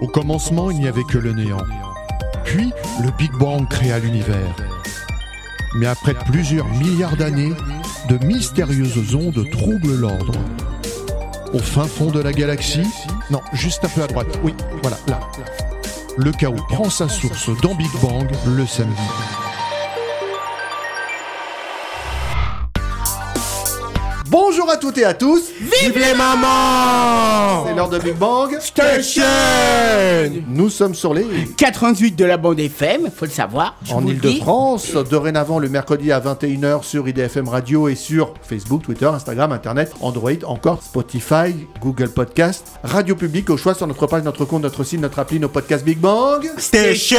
Au commencement, il n'y avait que le néant. Puis, le Big Bang créa l'univers. Mais après plusieurs milliards d'années, de mystérieuses ondes troublent l'ordre. Au fin fond de la galaxie, non, juste un peu à droite, oui, voilà, là. Le chaos prend sa source dans Big Bang le samedi. Bonjour à toutes et à tous Vive les mamans C'est l'heure de Big Bang Station Nous sommes sur les... 88 de la bande FM, faut le savoir. je En vous le dis. Ile-de-France, dorénavant le mercredi à 21h sur IDFM Radio et sur Facebook, Twitter, Instagram, Internet, Android, encore Spotify, Google Podcast, Radio Public au choix sur notre page, notre compte, notre site, notre appli, nos podcasts Big Bang. Station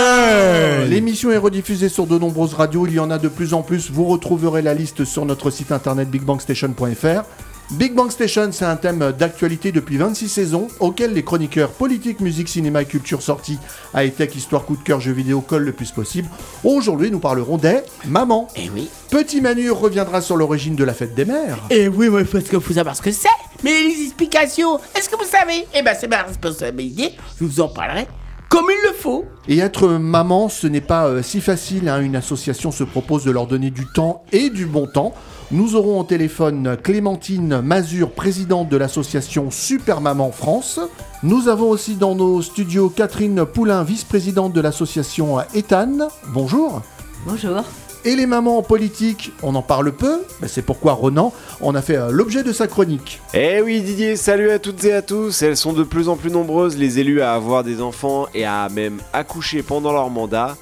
L'émission est rediffusée sur de nombreuses radios, il y en a de plus en plus. Vous retrouverez la liste sur notre site internet bigbangstation.fr. Big Bang Station, c'est un thème d'actualité depuis 26 saisons, auquel les chroniqueurs politique, musique, cinéma et culture sortis, high-tech, histoire, coup de cœur, jeux vidéo collent le plus possible. Aujourd'hui, nous parlerons des mamans. Eh oui. Petit Manu reviendra sur l'origine de la fête des mères. Eh oui, mais parce qu'il faut savoir ce que c'est. Mais les explications, est-ce que vous savez? Eh ben, c'est ma responsabilité. Je vous en parlerai comme il le faut. Et être maman, ce n'est pas euh, si facile. hein. Une association se propose de leur donner du temps et du bon temps. Nous aurons au téléphone Clémentine Mazur, présidente de l'association Super Maman France. Nous avons aussi dans nos studios Catherine Poulain, vice-présidente de l'association Ethan. Bonjour. Bonjour. Et les mamans en politique, on en parle peu, mais c'est pourquoi Ronan en a fait euh, l'objet de sa chronique. Eh oui Didier, salut à toutes et à tous. Elles sont de plus en plus nombreuses, les élus, à avoir des enfants et à même accoucher pendant leur mandat.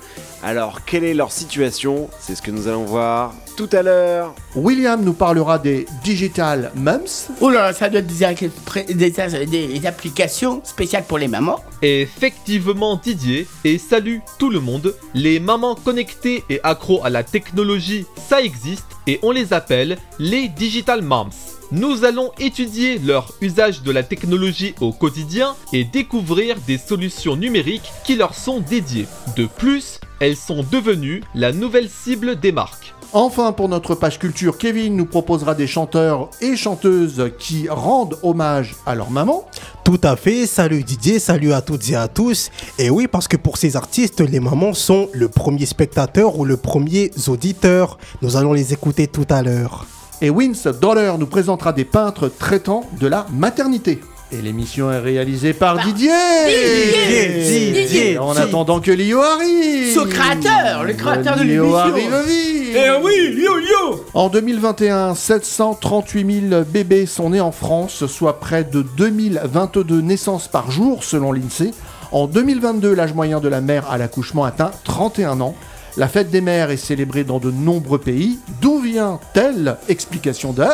Alors, quelle est leur situation? C'est ce que nous allons voir tout à l'heure. William nous parlera des Digital Mums. Oh là là, ça doit être des, des- des- des applications spéciales pour les mamans. Effectivement Didier, et salut tout le monde, les mamans connectées et accros à la technologie, ça existe, et on les appelle les Digital Moms. Nous allons étudier leur usage de la technologie au quotidien et découvrir des solutions numériques qui leur sont dédiées. De plus, elles sont devenues la nouvelle cible des marques. Enfin, pour notre page culture, Kevin nous proposera des chanteurs et chanteuses qui rendent hommage à leur maman. Tout à fait, salut Didier, salut à toutes et à tous. Et oui, parce que pour ces artistes, les mamans sont le premier spectateur ou le premier auditeur. Nous allons les écouter tout à l'heure. Et Vince Dollar nous présentera des peintres traitant de la maternité. Et l'émission est réalisée par Didier Didier Didier En attendant que Lio arrive Ce créateur, le créateur de Lio l'émission. arrive vite Eh oui, yo yo En 2021, 738 000 bébés sont nés en France, soit près de 2022 naissances par jour selon l'INSEE. En 2022, l'âge moyen de la mère à l'accouchement atteint 31 ans. La fête des mères est célébrée dans de nombreux pays. D'où vient-elle Explication de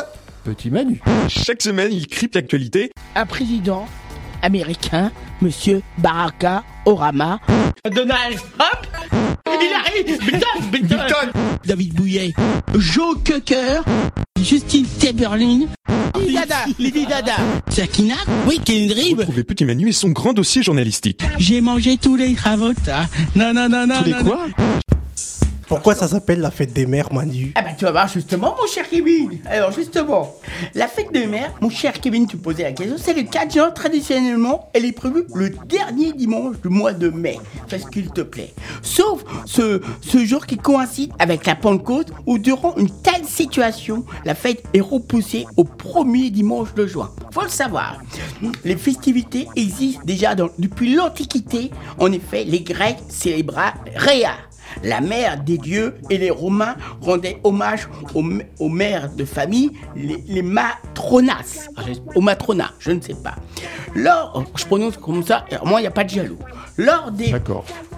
Petit Manu. Chaque semaine, il crypte l'actualité. Un président américain, monsieur Baraka Orama. Donald Trump Il arrive Biden, Biden. David Bouillet Joe Cocker Justine Timberlake Lady Dada Lady Dada Sakina Oui, Kendrick Retrouvez Petit Manu et son grand dossier journalistique. J'ai mangé tous les cravotas. Non, non, non, non. Tous les non, quoi Pourquoi ça s'appelle la fête des mères, Manu? Ah bah tu vas voir justement mon cher Kevin Alors justement, la fête de mère, mon cher Kevin, tu posais la question, c'est le 4 juin traditionnellement, elle est prévue le dernier dimanche du mois de mai. Fais-ce qu'il te plaît. Sauf ce, ce jour qui coïncide avec la Pentecôte où durant une telle situation, la fête est repoussée au premier dimanche de juin. Faut le savoir. Les festivités existent déjà depuis l'Antiquité. En effet, les Grecs célébraient Rhea la mère des dieux et les Romains rendaient hommage aux, mères de famille, les, les matronas. Ah, Aux matronas, je ne sais pas. Lors, je prononce comme ça, moi il n'y a pas de jaloux. Lors des,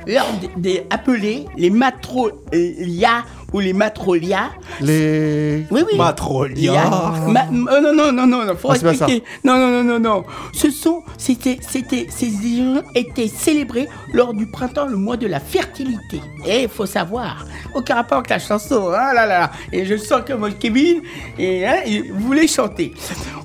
lors des, des appelés les matrolia ou les matrolia, Les... oui, oui. Matrolia. Ma- ma- non, non, non, non, non, faut Ah. Non, non, non, non, non. Ce sont, c'était, c'était, ces événements étaient célébrés lors du printemps, le mois de la fertilité. Et il faut savoir, aucun rapport avec la chanson, hein, là, là. Et je sens que mon Kevin, et, hein, il voulait chanter.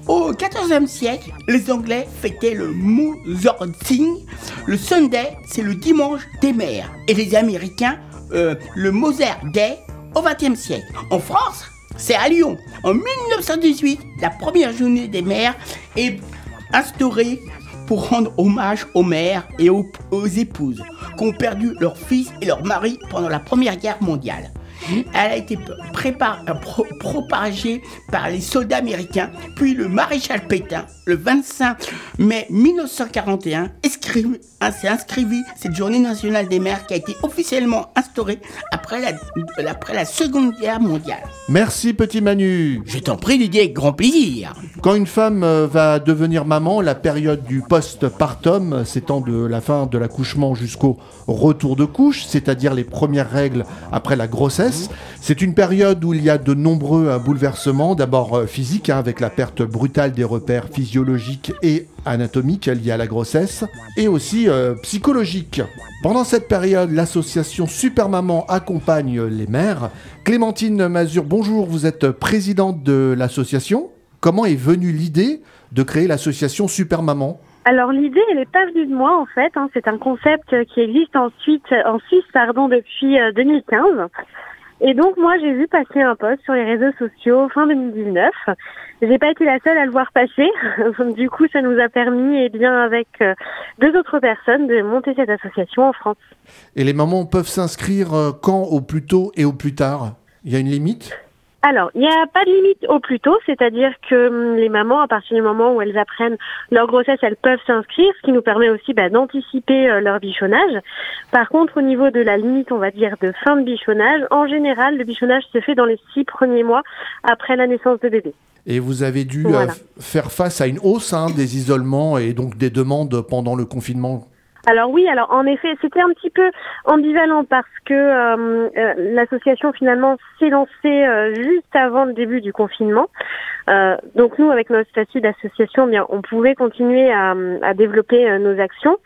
Au XIVe siècle, les Anglais fêtaient le Mozarting. Le Sunday, c'est le dimanche des mères. Et les Américains, euh, le Mozart Day au XXe siècle. En France, c'est à Lyon. En 1918, la première journée des mères est instaurée pour rendre hommage aux mères et aux, épouses qui ont perdu leur fils et leur mari pendant la Première Guerre mondiale. Elle a été euh, pro- propagée par les soldats américains, puis le maréchal Pétain, le 25 mai 1941, inscrit- hein, s'est inscrivie cette journée nationale des mères qui a été officiellement instaurée après la, après la Seconde Guerre mondiale. Merci petit Manu. Je t'en prie Didier, avec grand plaisir. Quand une femme euh, va devenir maman, la période du post-partum s'étend de la fin de l'accouchement jusqu'au retour de couche, c'est-à-dire les premières règles après la grossesse. C'est une période où il y a de nombreux bouleversements, d'abord euh, physiques, hein, avec la perte brutale des repères physiologiques et anatomiques liés à la grossesse, et aussi euh, psychologiques. Pendant cette période, l'association Super Maman accompagne les mères. Clémentine Mazur, bonjour, vous êtes présidente de l'association. Comment est venue l'idée de créer l'association Super Maman Alors l'idée, elle n'est pas venue de moi en fait. hein. C'est un concept euh, qui existe en Suisse, pardon, depuis euh, 2015. Et donc moi, j'ai vu passer un post sur les réseaux sociaux fin 2019. J'ai pas été la seule à le voir passer. du coup, ça nous a permis, eh bien, avec euh, deux autres personnes, de monter cette association en France. Et les mamans peuvent s'inscrire euh, quand? Au plus tôt et au plus tard? Il y a une limite? Alors, il n'y a pas de limite au plus tôt, c'est-à-dire que hum, les mamans, à partir du moment où elles apprennent leur grossesse, elles peuvent s'inscrire, ce qui nous permet aussi bah, d'anticiper euh, leur bichonnage. Par contre, au niveau de la limite, on va dire, de fin de bichonnage, en général, le bichonnage se fait dans les six premiers mois après la naissance de bébé. Et vous avez dû euh, Voilà. faire face à une hausse hein, des isolements et donc des demandes pendant le confinement? Alors oui, alors en effet, c'était un petit peu ambivalent parce que euh, euh, l'association finalement s'est lancée euh, juste avant le début du confinement. Donc nous, avec notre statut d'association, eh bien, on pouvait continuer à, développer nos actions.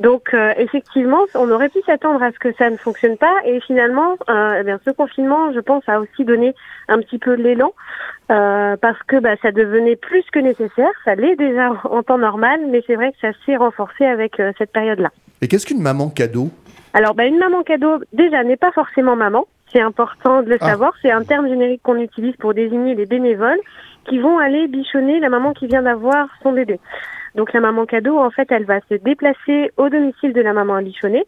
Donc euh, effectivement, on aurait pu s'attendre à ce que ça ne fonctionne pas et finalement, euh, eh bien, ce confinement, je pense, a aussi donné un petit peu l'élan euh, parce que bah, ça devenait plus que nécessaire. Ça l'est déjà en temps normal, mais c'est vrai que ça s'est renforcé avec euh, cette période-là. Et qu'est-ce qu'une maman cadeau? Alors, bah, une maman cadeau, déjà, n'est pas forcément maman. C'est important de le Ah. savoir. C'est un terme générique qu'on utilise pour désigner les bénévoles qui vont aller bichonner la maman qui vient d'avoir son bébé. Donc, la maman cadeau, en fait, elle va se déplacer au domicile de la maman à bichonner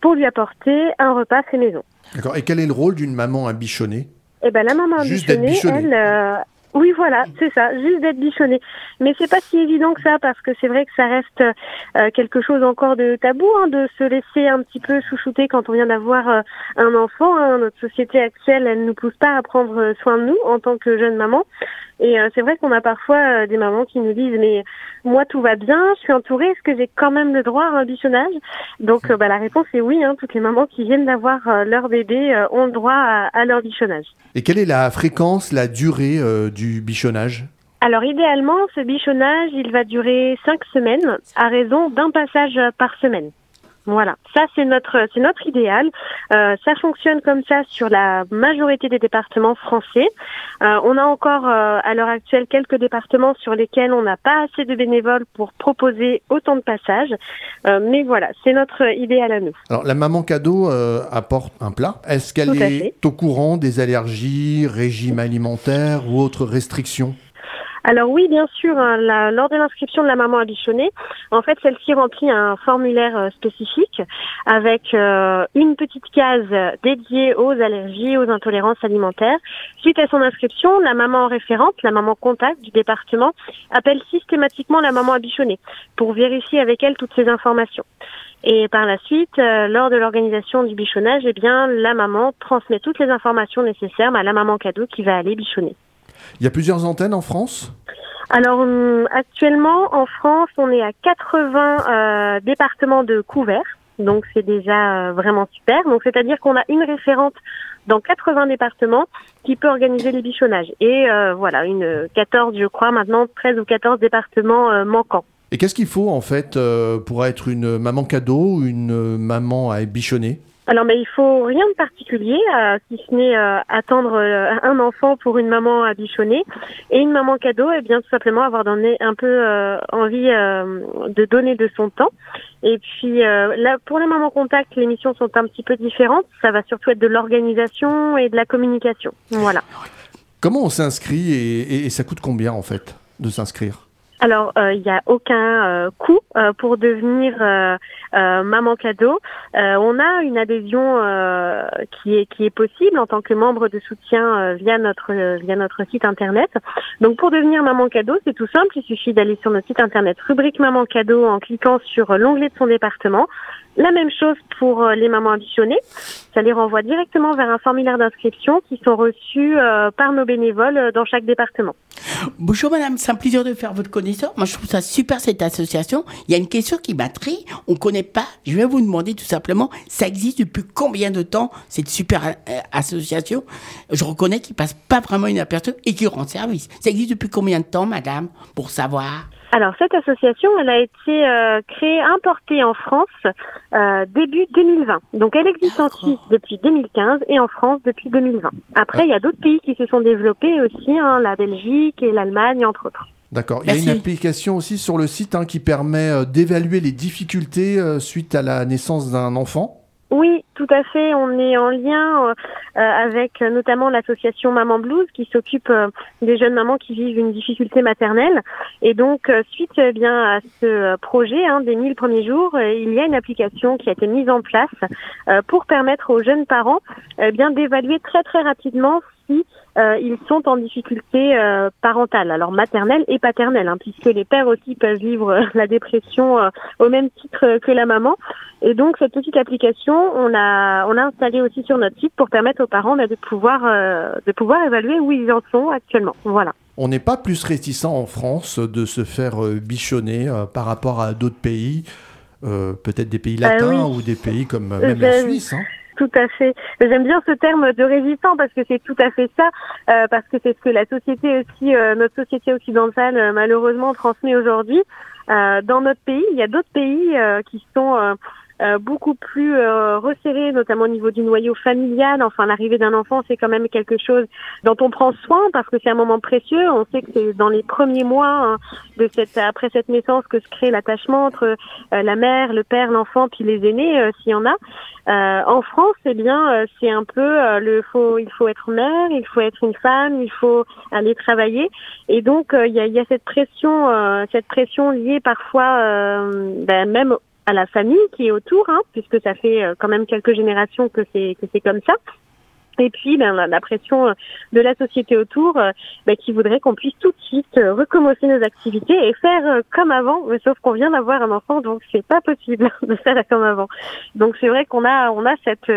pour lui apporter un repas fait maison. D'accord. Et quel est le rôle d'une maman à bichonner Eh ben, la maman Juste elle, euh, oui, voilà, c'est ça, juste d'être bichonnée. Mais c'est pas si évident que ça, parce que c'est vrai que ça reste euh, quelque chose encore de tabou, hein, de se laisser un petit peu chouchouter quand on vient d'avoir euh, un enfant. hein. Notre société actuelle, elle nous pousse pas à prendre soin de nous en tant que jeune maman. Et euh, c'est vrai qu'on a parfois euh, des mamans qui nous disent mais moi tout va bien, je suis entourée, est-ce que j'ai quand même le droit à un bichonnage? Donc euh, bah, la réponse est oui, hein, toutes les mamans qui viennent d'avoir euh, leur bébé euh, ont le droit à, à leur bichonnage. Et quelle est la fréquence, la durée euh, du bichonnage? Alors idéalement, ce bichonnage, il va durer cinq semaines à raison d'un passage par semaine. Voilà, ça c'est notre c'est notre idéal. Euh, ça fonctionne comme ça sur la majorité des départements français. Euh, on a encore euh, à l'heure actuelle quelques départements sur lesquels on n'a pas assez de bénévoles pour proposer autant de passages. Euh, mais voilà, c'est notre idéal à nous. Alors, la maman cadeau euh, apporte un plat. Est-ce qu'elle est au courant des allergies, régime alimentaire ou autres restrictions? Alors oui, bien sûr, hein, lors de l'inscription de la maman à bichonner, en fait, celle-ci remplit un formulaire euh, spécifique avec euh, une petite case dédiée aux allergies, aux intolérances alimentaires. Suite à son inscription, la maman référente, la maman contact du département, appelle systématiquement la maman à bichonner pour vérifier avec elle toutes ces informations. Et par la suite, euh, lors de l'organisation du bichonnage, eh bien, la maman transmet toutes les informations nécessaires à la maman cadeau qui va aller bichonner. Il y a plusieurs antennes en France Alors hum, actuellement en France, on est à 80 euh, départements de couverts. Donc c'est déjà euh, vraiment super. Donc c'est-à-dire qu'on a une référente dans 80 départements qui peut organiser les bichonnages. Et euh, voilà, une euh, 14 je crois maintenant 13 ou 14 départements manquants. Et qu'est-ce qu'il faut en fait pour être une maman cadeau ou une maman à bichonner? Alors, mais il faut rien de particulier, euh, si ce n'est euh, attendre euh, un enfant pour une maman à bichonner. Et une maman cadeau, et bien tout simplement avoir donné un peu envie de donner de son temps. Et puis là, pour les mamans contact, les missions sont un petit peu différentes. Ça va surtout être de l'organisation et de la communication. Voilà. Comment on s'inscrit et ça coûte combien en fait de s'inscrire? Alors, euh, il n'y a aucun euh, coût euh, pour devenir euh, maman cadeau. On a une adhésion qui est qui est possible en tant que membre de soutien via notre via notre site internet. Donc, pour devenir maman cadeau, c'est tout simple. Il suffit d'aller sur notre site internet rubrique maman cadeau en cliquant sur l'onglet de son département. La même chose pour les mamans additionnées. Ça les renvoie directement vers un formulaire d'inscription qui sont reçus par nos bénévoles dans chaque département. Bonjour madame, c'est un plaisir de faire votre connaissance. Moi je trouve ça super cette association. Il y a une question qui m'intrigue, on ne connaît pas. Je vais vous demander tout simplement, ça existe depuis combien de temps cette super euh, association? Je reconnais qu'il passe pas vraiment une aperçue et qui rend service. Ça existe depuis combien de temps madame Pour savoir? Alors cette association, elle a été euh, créée, importée en France euh, début 2020. Donc elle existe en. Suisse depuis 2015 et en France depuis 2020. Après, il y a d'autres pays qui se sont développés aussi, hein, la Belgique et l'Allemagne entre autres. D'accord. Il y a une application aussi sur le site hein, qui permet euh, d'évaluer les difficultés euh, suite à la naissance d'un enfant. Oui, tout à fait. On est en lien euh, euh, avec euh, notamment l'association Maman Blues qui s'occupe des jeunes mamans qui vivent une difficulté maternelle. Et donc, suite eh bien à ce projet hein, des 1000 premiers jours, il y a une application qui a été mise en place pour permettre aux jeunes parents eh bien d'évaluer très très rapidement si ils sont en difficulté euh, parentale, alors maternelle et paternelle, hein, puisque les pères aussi peuvent vivre euh, la dépression euh, au même titre euh, que la maman. Et donc cette petite application, on a on a installé aussi sur notre site pour permettre aux parents bah, de pouvoir euh, de pouvoir évaluer où ils en sont actuellement. Voilà. On n'est pas plus réticent en France de se faire euh, bichonner euh, par rapport à d'autres pays, euh, peut-être des pays latins oui. ou des pays comme euh, même la Ben, Suisse. hein. Tout à fait. J'aime bien ce terme de résistant parce que c'est tout à fait ça, euh, parce que c'est ce que la société aussi, euh, notre société occidentale euh, malheureusement transmet aujourd'hui. Dans notre pays, il y a d'autres pays qui sont euh, beaucoup plus euh, resserrés, notamment au niveau du noyau familial. Enfin, l'arrivée d'un enfant, c'est quand même quelque chose dont on prend soin parce que c'est un moment précieux. On sait que c'est dans les premiers mois hein, de cette après cette naissance que se crée l'attachement entre euh, la mère, le père, l'enfant, puis les aînés, euh, s'il y en a. Euh, en France, eh bien, c'est un peu le faut, il faut être mère, il faut être une femme, il faut aller travailler, et donc il y, a, y a cette pression, cette pression liée parfois, ben, même à la famille qui est autour, hein, puisque ça fait euh, quand même quelques générations que c'est que c'est comme ça. Et puis ben, la, la pression euh, de la société autour euh, ben, qui voudrait qu'on puisse tout de suite recommencer nos activités et faire comme avant, mais sauf qu'on vient d'avoir un enfant, donc c'est pas possible de faire comme avant. Donc c'est vrai qu'on a on a cette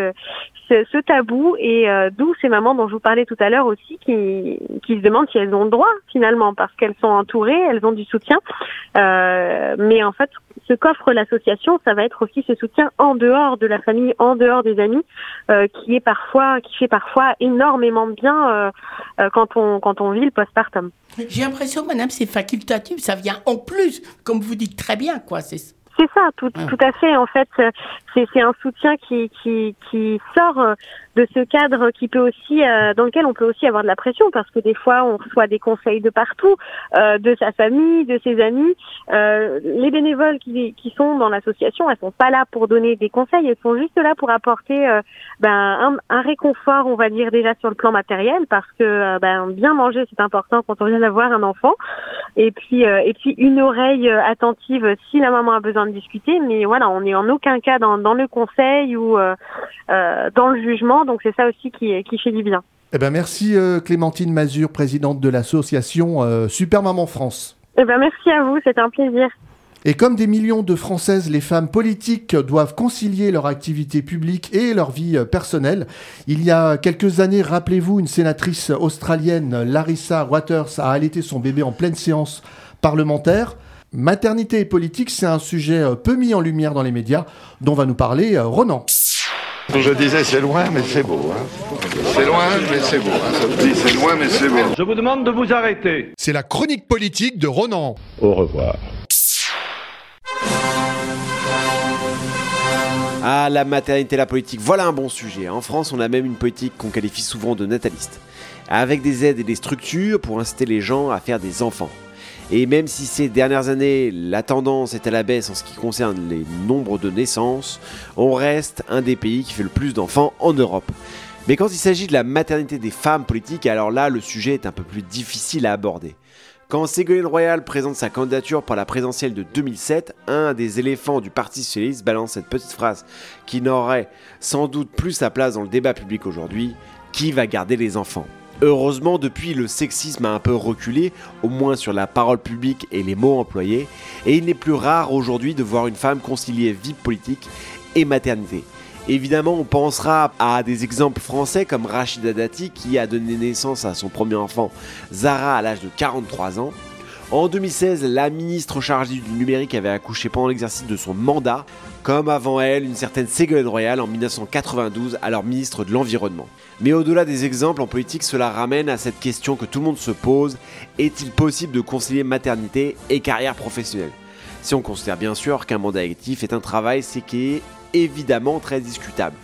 ce, ce tabou et euh, d'où ces mamans dont je vous parlais tout à l'heure aussi qui qui se demandent si elles ont le droit finalement parce qu'elles sont entourées, elles ont du soutien. Euh, mais en fait, ce qu'offre l'association, ça va être aussi ce soutien en dehors de la famille, en dehors des amis, euh, qui est parfois qui fait parfois énormément de bien euh, euh, quand on quand on vit le postpartum. J'ai l'impression, madame, c'est facultatif, ça vient en plus, comme vous dites très bien, quoi. C'est C'est ça, tout, tout à fait. En fait, c'est un soutien qui, qui, qui sort de ce cadre qui peut aussi, euh, dans lequel on peut aussi avoir de la pression, parce que des fois, on reçoit des conseils de partout, euh, de sa famille, de ses amis. Euh, les bénévoles qui, qui sont dans l'association, elles sont pas là pour donner des conseils, elles sont juste là pour apporter euh, ben, un, un réconfort, on va dire déjà sur le plan matériel, parce que euh, ben, bien manger c'est important quand on vient d'avoir un enfant, et puis euh, et puis une oreille attentive si la maman a besoin de discuter, mais voilà, on n'est en aucun cas dans, dans le conseil ou dans le jugement, donc c'est ça aussi qui, qui fait du bien. Eh ben merci euh, Clémentine Mazur, présidente de l'association euh, Super Maman France. Eh ben merci à vous, c'est un plaisir. Et comme des millions de Françaises, les femmes politiques doivent concilier leur activité publique et leur vie euh, personnelle. Il y a quelques années, rappelez-vous, une sénatrice australienne, Larissa Waters, a allaité son bébé en pleine séance parlementaire. Maternité et politique, c'est un sujet euh, peu mis en lumière dans les médias, dont va nous parler Ronan. Je disais c'est loin mais c'est beau. Hein. C'est loin mais c'est beau. Hein. Ça se dit c'est loin mais c'est beau. Je vous demande de vous arrêter. C'est la chronique politique de Ronan. Au revoir. Ah, la maternité, la politique, voilà un bon sujet. En France, on a même une politique qu'on qualifie souvent de nataliste, avec des aides et des structures pour inciter les gens à faire des enfants. Et même si ces dernières années, la tendance est à la baisse en ce qui concerne les nombres de naissances, on reste un des pays qui fait le plus d'enfants en Europe. Mais quand il s'agit de la maternité des femmes politiques, alors là, le sujet est un peu plus difficile à aborder. Quand Ségolène Royal présente sa candidature pour la présidentielle de 2007, un des éléphants du Parti Socialiste balance cette petite phrase qui n'aurait sans doute plus sa place dans le débat public aujourd'hui Qui va garder les enfants? Heureusement, depuis, le sexisme a un peu reculé, au moins sur la parole publique et les mots employés, et il n'est plus rare aujourd'hui de voir une femme concilier vie politique et maternité. Évidemment, on pensera à des exemples français comme Rachida Dati qui a donné naissance à son premier enfant, Zara, à l'âge de 43 ans. En 2016, la ministre chargée du numérique avait accouché pendant l'exercice de son mandat, comme avant elle une certaine Ségolène Royal en 1992, alors ministre de l'Environnement. Mais au-delà des exemples en politique, cela ramène à cette question que tout le monde se pose, est-il possible de concilier maternité et carrière professionnelle? Si on considère bien sûr qu'un mandat actif est un travail, c'est est évidemment très discutable.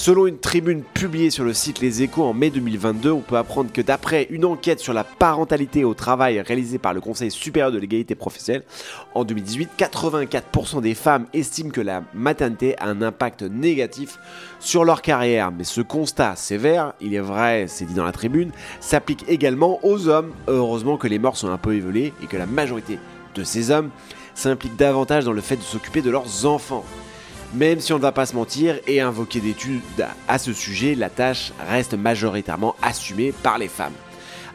Selon une tribune publiée sur le site Les Échos en mai 2022, on peut apprendre que d'après une enquête sur la parentalité au travail réalisée par le Conseil supérieur de l'égalité professionnelle, en 2018, 84% des femmes estiment que la maternité a un impact négatif sur leur carrière. Mais ce constat sévère, il est vrai, c'est dit dans la tribune, s'applique également aux hommes. Heureusement que les morts sont un peu évoluées et que la majorité de ces hommes s'impliquent davantage dans le fait de s'occuper de leurs enfants. Même si on ne va pas se mentir et invoquer d'études à ce sujet, la tâche reste majoritairement assumée par les femmes.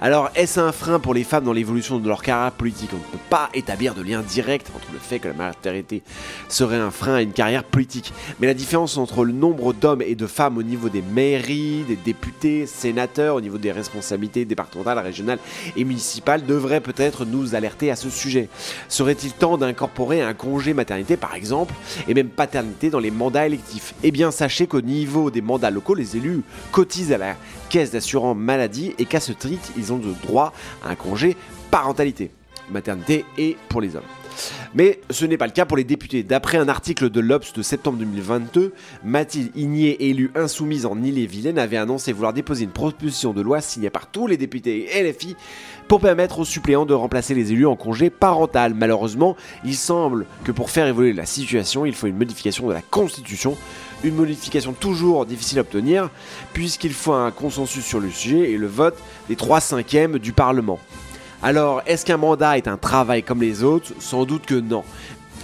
Alors, est-ce un frein pour les femmes dans l'évolution de leur carrière politique On ne peut pas établir de lien direct entre le fait que la maternité serait un frein à une carrière politique. Mais la différence entre le nombre d'hommes et de femmes au niveau des mairies, des députés, sénateurs, au niveau des responsabilités départementales, régionales et municipales devrait peut-être nous alerter à ce sujet. Serait-il temps d'incorporer un congé maternité, par exemple, et même paternité dans les mandats électifs? Eh bien, sachez qu'au niveau des mandats locaux, les élus cotisent à la caisse d'assurance maladie et qu'à ce titre, ils de droit à un congé parentalité, maternité et pour les hommes. Mais ce n'est pas le cas pour les députés. D'après un article de l'Obs de septembre 2022, Mathilde Igné, élue insoumise en Ille-et-Vilaine, avait annoncé vouloir déposer une proposition de loi signée par tous les députés et LFI pour permettre aux suppléants de remplacer les élus en congé parental. Malheureusement, il semble que pour faire évoluer la situation, il faut une modification de la Constitution une modification toujours difficile à obtenir, puisqu'il faut un consensus sur le sujet et le vote des 3 cinquièmes du Parlement. Alors, est-ce qu'un mandat est un travail comme les autres? Sans doute que non.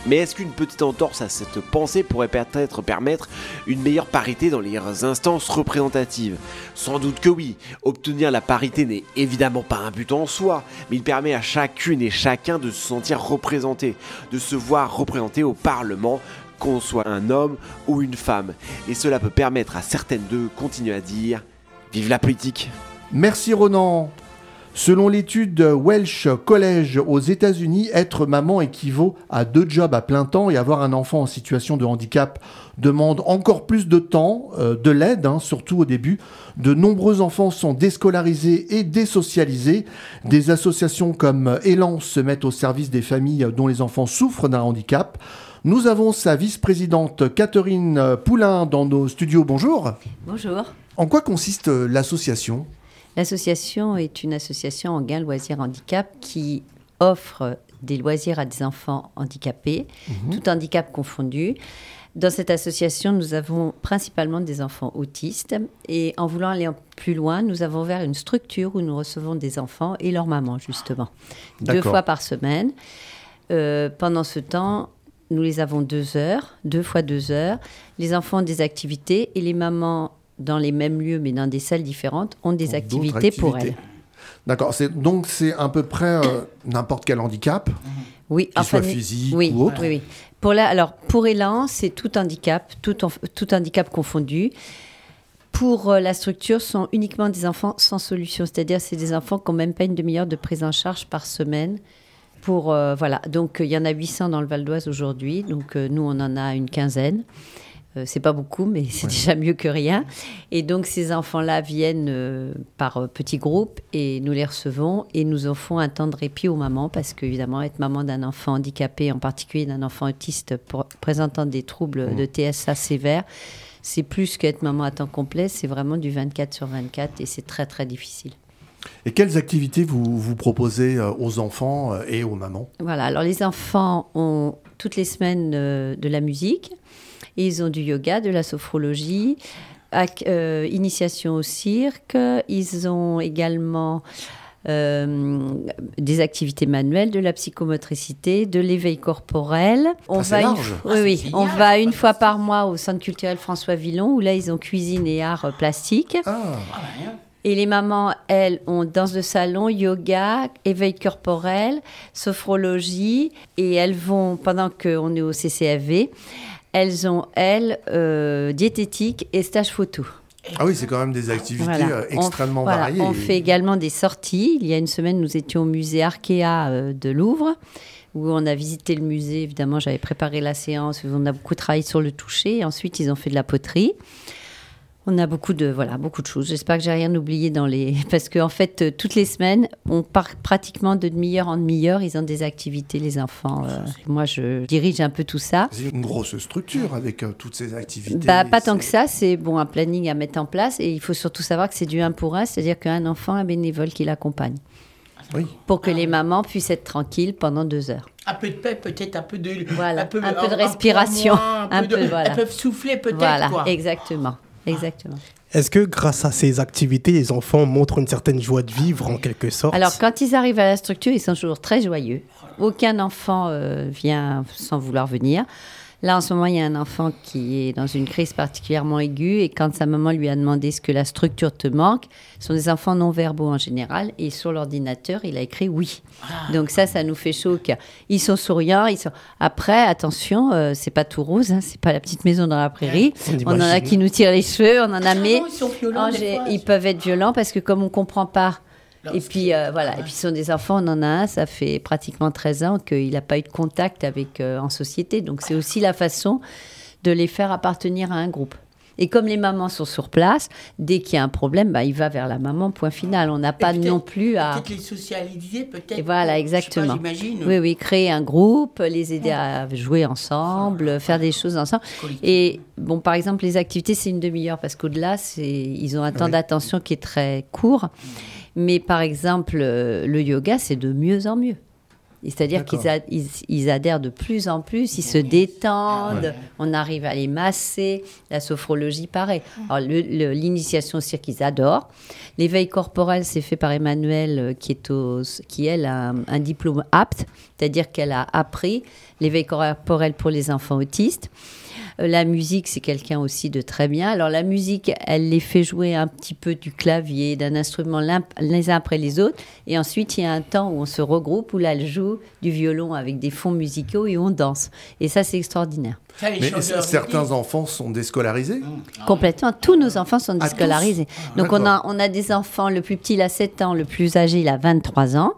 Mais est-ce qu'une petite entorse à cette pensée pourrait peut-être permettre une meilleure parité dans les instances représentatives? Sans doute que oui. Obtenir la parité n'est évidemment pas un but en soi, mais il permet à chacune et chacun de se sentir représenté, de se voir représenté au Parlement, qu'on soit un homme ou une femme. Et cela peut permettre à certaines d'eux continuer à dire Vive la politique Merci Ronan. Selon l'étude Welsh College aux États-Unis, être maman équivaut à deux jobs à plein temps et avoir un enfant en situation de handicap demande encore plus de temps, euh, de l'aide, hein, surtout au début. De nombreux enfants sont déscolarisés et désocialisés. Des associations comme Elan se mettent au service des familles dont les enfants souffrent d'un handicap. Nous avons sa vice-présidente Catherine Poulain dans nos studios. Bonjour. Bonjour. En quoi consiste euh, l'association? L'association est une association en gain loisirs handicap qui offre des loisirs à des enfants handicapés, Mhm. tout handicap confondu. Dans cette association, nous avons principalement des enfants autistes et en voulant aller plus loin, nous avons ouvert une structure où nous recevons des enfants et leurs mamans, justement, deux fois par semaine. Euh, pendant ce temps, nous les avons deux heures, deux fois deux heures. Les enfants ont des activités et les mamans, dans les mêmes lieux mais dans des salles différentes, ont des activités, pour elles. D'accord. Donc c'est à peu près euh, n'importe quel handicap. Oui, Qu'il soit mais- physique oui, ou autre. Oui, oui. Pour la, alors, pour Elan, c'est tout handicap, tout, en- tout handicap confondu. Pour euh, la structure, ce sont uniquement des enfants sans solution, c'est-à-dire c'est des enfants qui n'ont même pas une demi-heure de prise en charge par semaine. Pour, euh, voilà, donc il y en a 800 dans le Val d'Oise aujourd'hui, donc euh, nous on en a une quinzaine. Euh, c'est pas beaucoup, mais c'est déjà mieux que rien. Et donc ces enfants-là viennent euh, par petits groupes et nous les recevons et nous offrons un temps de répit aux mamans parce qu'évidemment être maman d'un enfant handicapé, en particulier d'un enfant autiste pour- présentant des troubles de TSA sévères, c'est plus qu'être maman à temps complet, c'est vraiment du 24 sur 24 et c'est très très difficile. Et quelles activités vous, vous proposez euh, aux enfants euh, et aux mamans? Voilà, alors les enfants ont toutes les semaines euh, de la musique, et ils ont du yoga, de la sophrologie, ac- euh, initiation au cirque. Ils ont également euh, des activités manuelles, de la psychomotricité, de l'éveil corporel. On c'est va une, large. oui, oui, on va une fois par mois au centre culturel François Villon où là ils ont cuisine et art plastique. Ah, Et les mamans, elles, ont danse de salon, yoga, éveil corporel, sophrologie. Et elles vont, pendant qu'on est au CCFV, elles ont, elles, euh, diététique et stage photo. Ah oui, c'est quand même des activités Voilà. euh, On- extrêmement voilà. variées. On fait également des sorties. Il y a une semaine, nous étions au musée Arkea euh, de Louvre, où on a visité le musée. Évidemment, j'avais préparé la séance. On a beaucoup travaillé sur le toucher. Ensuite, ils ont fait de la poterie. On a beaucoup de voilà beaucoup de choses. J'espère que j'ai rien oublié dans les parce que en fait euh, toutes les semaines on part pratiquement de demi-heure en demi-heure. Ils ont des activités les enfants. euh, moi je dirige un peu tout ça. C'est une grosse structure avec euh, toutes ces activités. Bah, pas tant que ça, c'est bon un planning à mettre en place et il faut surtout savoir que c'est du 1 pour 1, c'est-à-dire qu'un enfant a un bénévole qui l'accompagne. Oui. Pour que les mamans puissent être tranquilles pendant deux heures. Un peu de paix, peut-être un peu de. Voilà, un peu de un respiration, un de- peu, voilà. Elles peuvent souffler peut-être. Voilà, quoi. exactement. Exactement. Est-ce que grâce à ces activités, les enfants montrent une certaine joie de vivre en quelque sorte? Alors, quand ils arrivent à la structure, ils sont toujours très joyeux. Aucun enfant euh, vient sans vouloir venir. Là, en ce moment, il y a un enfant qui est dans une crise particulièrement aiguë et quand sa maman lui a demandé ce que la structure te manque, ce sont des enfants non verbaux en général et sur l'ordinateur, il a écrit oui. Donc ça, ça nous fait chaud. au cœur. Ils sont souriants. Ils sont... Après, attention, euh, c'est pas tout rose, hein, c'est pas la petite maison dans la prairie. On On en a qui nous tirent les cheveux, on en a mais Ah ils sont violents, Oh, ils peuvent être violents parce que comme on comprend pas. Et puis euh, voilà, et puis ce sont des enfants, on en a un, ça fait pratiquement 13 ans qu'il n'a pas eu de contact avec euh, en société. Donc c'est aussi la façon de les faire appartenir à un groupe. Et comme les mamans sont sur place, dès qu'il y a un problème, bah, il va vers la maman, point final. On n'a pas non plus à... Peut-être les socialiser, peut-être. Et voilà, pas, exactement. J'imagine. Oui, oui, créer un groupe, les aider à jouer ensemble, faire des choses ensemble. Et bon, par exemple, les activités, c'est une demi-heure parce qu'au-delà, c'est ils ont un temps Oui. d'attention qui est très court. Mais par exemple, euh, le yoga, c'est de mieux en mieux. C'est-à-dire qu'ils a- ils, ils adhèrent de plus en plus, ils se détendent, on arrive à les masser. La sophrologie, pareil. Alors, le- l'initiation au cirque, ils adorent. L'éveil corporel, c'est fait par Emmanuel, euh, qui, est au, qui elle, a un, un diplôme apte, c'est-à-dire qu'elle a appris l'éveil corporel pour les enfants autistes. Euh, La musique, c'est quelqu'un aussi de très bien. Alors la musique, elle les fait jouer un petit peu du clavier, d'un instrument les uns après les autres. Et ensuite, il y a un temps où on se regroupe, où là, elle joue du violon avec des fonds musicaux et on danse. Et ça, c'est extraordinaire. Mais certains enfants sont déscolarisés? Complètement. Tous nos enfants sont Ah, déscolarisés. tous Donc on a, on a des enfants, le plus petit, il a 7 ans, le plus âgé, il a 23 ans.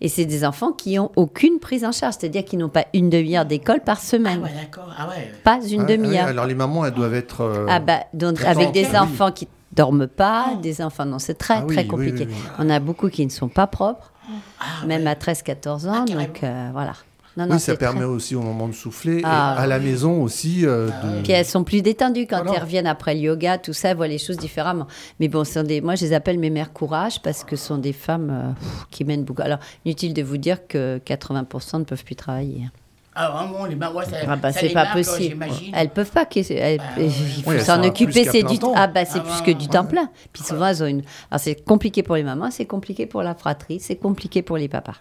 Et c'est des enfants qui ont aucune prise en charge, c'est-à-dire qu'ils n'ont pas une demi-heure d'école par Ah semaine. ouais, d'accord. Ah ouais. Pas une ouais, demi-heure. alors les mamans, elles doivent être. euh, Ah bah, donc avec des oui. enfants qui dorment pas, des enfants, non, c'est très Ah oui, très compliqué. oui, oui. On a beaucoup qui ne sont pas propres, Ah, même ouais. à 13-14 ans, Ah, donc euh, voilà. Non, oui, ça permet très- aussi au moment de souffler. et Ah, à la maison aussi. euh, de- Puis elles sont plus détendues quand Voilà. elles reviennent après le yoga, tout ça, elles voient les choses différemment. Mais bon, sont des, moi je les appelle mes mères courage parce que ce sont des femmes euh, qui mènent beaucoup. Alors, inutile de vous dire que 80% ne peuvent plus travailler. Ah, vraiment, les mamans, ça, Ah bah, ça c'est pas marque, possible. j'imagine. Elles peuvent pas. elles- il faut Oui, s'en occuper. plus qu'à C'est plein du temps. ah bah c'est Ah plus ouais, que du ouais. temps plein. Puis souvent elles ont une. Alors c'est compliqué pour les mamans, c'est compliqué pour la fratrie, c'est compliqué pour les papas.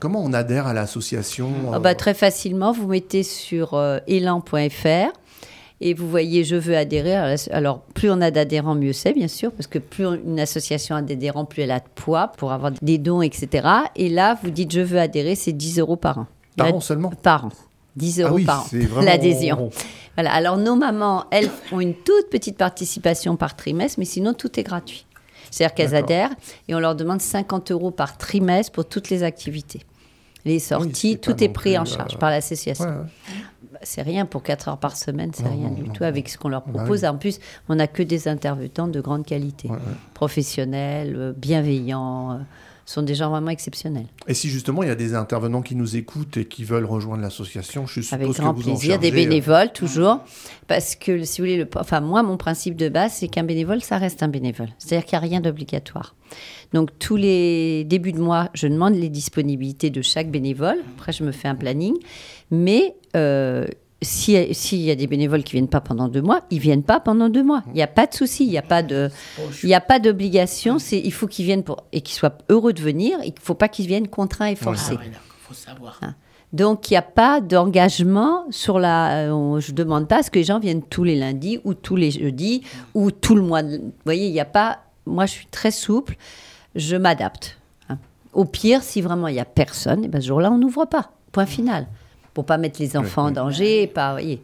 Comment on adhère à l'association Ah euh, bah, très facilement, vous mettez sur euh, élan.fr et vous voyez je veux adhérer. Alors, la- Alors plus on a d'adhérents, mieux c'est bien sûr, parce que plus une association a d'adhérents, plus elle a de poids pour avoir des dons, etc. Et là, vous dites je veux adhérer, c'est 10 euros par an. Par La- an seulement Par an. 10 euros Ah oui, par an. vraiment L'adhésion. Voilà. Alors nos mamans, elles ont une toute petite participation par trimestre, mais sinon tout est gratuit. C'est-à-dire qu'elles adhèrent et on leur demande 50 euros par trimestre pour toutes les activités. Les sorties, tout est pris en euh, charge par l'association. ouais, ouais. Bah, C'est rien pour 4 heures par semaine, c'est rien non, du non, tout avec ce qu'on leur Bah propose. oui. En plus, on n'a que des intervenants de grande qualité, Ouais, professionnels, euh, bienveillants, euh, sont des gens vraiment exceptionnels. Et si justement il y a des intervenants qui nous écoutent et qui veulent rejoindre l'association, je suppose Avec que grand vous plaisir, des chargez, euh, bénévoles toujours, parce que si vous voulez, le, enfin moi mon principe de base c'est qu'un bénévole ça reste un bénévole, c'est-à-dire qu'il n'y a rien d'obligatoire. Donc tous les débuts de mois, je demande les disponibilités de chaque bénévole. Après je me fais un planning, mais euh, si- s'il y a des bénévoles qui viennent pas pendant deux mois, ils viennent pas pendant deux mois. Il n'y a pas de souci, il n'y a pas de, il y a pas d'obligation. C'est, il faut qu'ils viennent pour et qu'ils soient heureux de venir. Il faut pas qu'ils viennent contraints et forcés. Faut savoir. Donc il n'y a pas d'engagement sur la. euh, je demande pas à ce que les gens viennent tous les lundis ou tous les jeudis ou tout le mois. de- Vous voyez, il n'y a pas. Moi, je suis très souple. Je m'adapte. hein. Au pire, si vraiment il y a personne, et ben ce jour-là, on n'ouvre pas. Point final. Pour pas mettre les enfants en danger, et pas. vous voyez.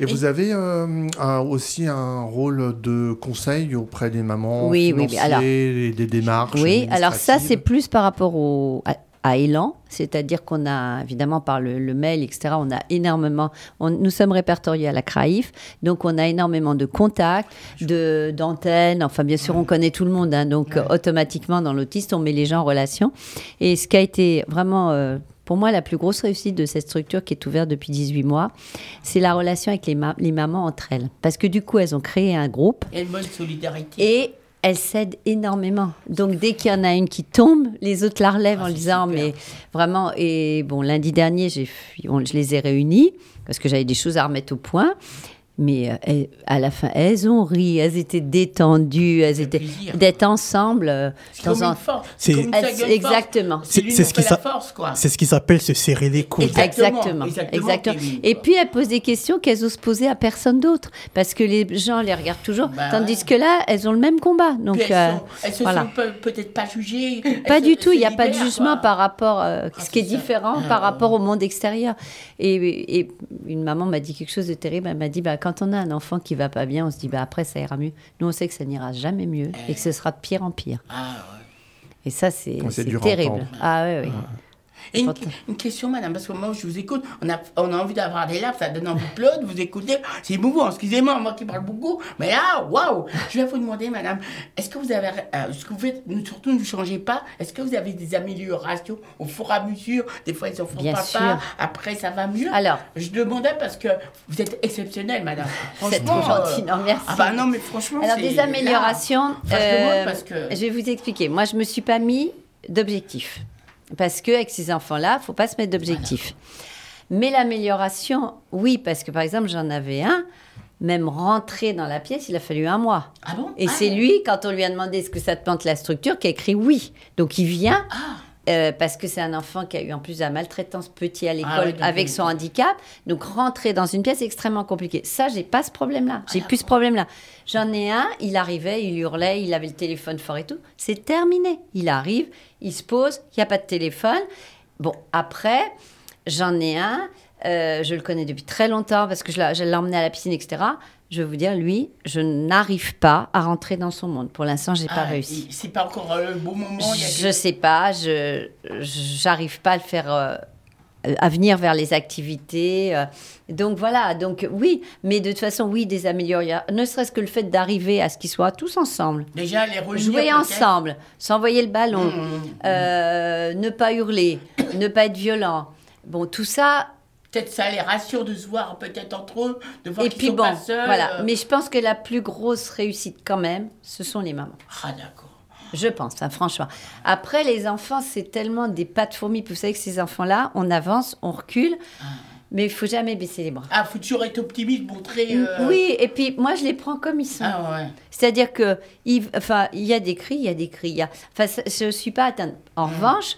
Et vous avez euh, un- aussi un rôle de conseil auprès des mamans Oui, oui, oui. financier, Alors- et des démarches Oui, alors ça, c'est plus par rapport au, à, à Elan, c'est-à-dire qu'on a, évidemment, par le, le mail, etc., on a énormément, on- nous sommes répertoriés à la CRAIF, donc on a énormément de contacts, de, d'antennes, enfin, bien sûr, on connaît tout le monde, hein, donc automatiquement, dans l'autiste, on met les gens en relation. Et ce qui a été vraiment... euh, pour moi, la plus grosse réussite de cette structure qui est ouverte depuis 18 mois, c'est la relation avec les, ma- les mamans entre elles. Parce que du coup, elles ont créé un groupe a une bonne solidarité. et elles s'aident énormément. Donc dès qu'il y en a une qui tombe, les autres la relèvent Ah, en disant mais vraiment et bon lundi dernier j'ai je les ai réunies parce que j'avais des choses à remettre au point. Mais euh, à la fin, elles ont ri, elles étaient détendues, elles étaient d'être ensemble. euh, C'est comme un- une force. C'est- comme une Elles- saga de force. exactement. C'est lui C'est qui ce qui la force, quoi. C'est ce qui s'appelle se serrer les coudes. Exactement, Exactement, exactement, exactement. Kevin, Et puis elles posent des questions qu'elles osent poser à personne d'autre, parce que les gens les regardent toujours, Bah tandis que là, elles ont le même combat. Donc elles, euh, sont- elles se voilà. sont peut-être pas jugées. Pas du se- tout, il n'y a pas de jugement quoi. par rapport, euh, Ah, ce qui est différent Ah, par rapport au monde extérieur. Et, et une maman m'a dit quelque chose de terrible, elle m'a dit, bah, quand on a un enfant qui va pas bien, on se dit, bah, après ça ira mieux. Nous, on sait que ça n'ira jamais mieux et que ce sera de pire en pire. Ah, ouais. Et ça, c'est Ouais, terrible. Ah oui, oui. Et une, une question, madame, parce que moi, je vous écoute, on a, on a envie d'avoir des larmes, ça donne envie de pleurer, vous écouter. C'est émouvant, excusez-moi, moi qui parle beaucoup, mais là, waouh Je vais vous demander, madame, est-ce que vous avez, euh, ce que vous faites, surtout ne changez pas, est-ce que vous avez des améliorations au fur et à mesure? Des fois, ils en font Bien pas part, après, ça va mieux Alors, Je demandais parce que vous êtes exceptionnelle, madame. c'est trop Franchement, gentil, euh, non, merci. Ah bah non, mais franchement, Alors, c'est des là. améliorations, demande euh, parce que... je vais vous expliquer. Moi, je me suis pas mis d'objectif. Parce qu'avec ces enfants-là, faut pas se mettre d'objectif. Mais l'amélioration, oui, parce que par exemple, j'en avais un, même rentrer dans la pièce, il a fallu un mois. Ah bon? Et Ah, c'est lui, quand on lui a demandé est-ce que ça te plante la structure, qui a écrit oui. Donc il vient. Ah. Euh, parce que c'est un enfant qui a eu en plus de la maltraitance petit à l'école Ah donc, avec oui. son handicap. Donc rentrer dans une pièce est extrêmement compliqué. Ça, j'ai pas ce problème-là. J'ai plus ce problème-là. J'en ai un, il arrivait, il hurlait, il avait le téléphone fort et tout. C'est terminé. Il arrive, il se pose, il n'y a pas de téléphone. Bon, après, j'en ai un, euh, je le connais depuis très longtemps parce que je l'ai je l'ai emmené à la piscine, etc. Je vais vous dire, lui, je n'arrive pas à rentrer dans son monde. Pour l'instant, j'ai pas Ah, réussi. il- C'est pas encore le bon moment. Je sais pas, je j'arrive pas à le faire euh, à venir vers les activités. euh. donc voilà, donc oui, mais de toute façon, oui, des améliorations. Ne serait-ce que le fait d'arriver à ce qu'ils soient tous ensemble. Déjà, les revenir, Jouer ensemble, s'envoyer le ballon, Mmh. euh, ne pas hurler, ne pas être violent. Bon, tout ça, Peut-être ça les rassure de se voir peut-être entre eux, de voir et qu'ils puis sont bon, pas seuls. voilà. euh. Mais je pense que la plus grosse réussite quand même, ce sont les mamans. Ah d'accord. Je pense, hein, franchement. Après, les enfants, c'est tellement des pattes fourmis. Vous savez que ces enfants-là, on avance, on recule, mais il faut jamais baisser les bras. Ah, faut toujours être optimiste, montrer. euh, Oui, et puis moi, je les prends comme ils sont. Ah ouais. C'est-à-dire que, il, enfin, il y a des cris, il y a des cris. il y a- Enfin, je ne suis pas atteinte. En revanche,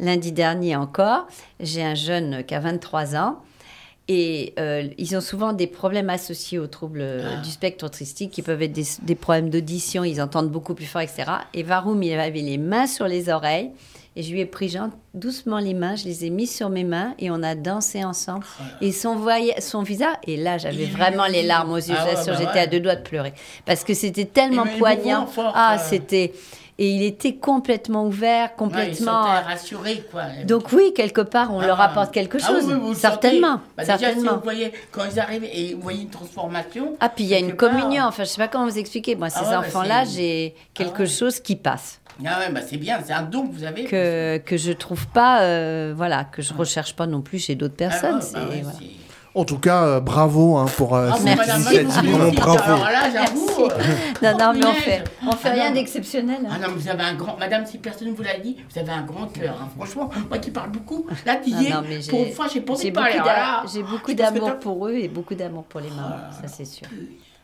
lundi dernier encore, j'ai un jeune qui a 23 ans. Et euh, ils ont souvent des problèmes associés aux troubles euh, du spectre autistique, qui peuvent être des, des problèmes d'audition, ils entendent beaucoup plus fort, etc. Et Varoum, il avait les mains sur les oreilles, et je lui ai pris genre, doucement les mains, je les ai mis sur mes mains, et on a dansé ensemble. Et son, voya- son visage, et là, j'avais Il- vraiment les larmes aux yeux, Ah je ouais, l'assure, bah j'étais ouais. à deux doigts de pleurer. Parce que c'était tellement met le poignant. fort, ah, c'était... Et il était complètement ouvert, Ouais, complètement... sentaient rassurés, quoi. Donc oui, quelque part, on Ah. leur apporte quelque Ah oui, chose. vous certainement. Bah, déjà, si certainement. vous voyez, quand ils arrivent et vous voyez une transformation. Ah, puis il y a une communion. Enfin, je sais pas comment vous expliquer. Moi, ces Ah ouais, bah, enfants-là, j'ai quelque ouais. chose qui passe. Ah ouais, bah c'est bien, c'est un don que vous avez. Que, que je trouve pas, euh, voilà, que je recherche pas non plus chez d'autres Ah ouais, personnes. bah c'est- ouais, voilà. En tout cas, euh, bravo hein, pour euh, Ah, cette initiative. bravo. Alors là, j'avoue. euh, Non, non, mais on fait, on fait Ah, rien d'exceptionnel. hein. Ah non, mais vous avez un grand. Madame, si personne ne vous l'a dit, vous avez un grand cœur. hein. Franchement, moi qui parle beaucoup, là, Non, non, mais j'ai- pour une fois, j'ai pas envie J'ai de beaucoup parler. d'a- alors là, j'ai beaucoup je pense que d'amour pour eux et beaucoup d'amour pour les mamans, ça c'est sûr.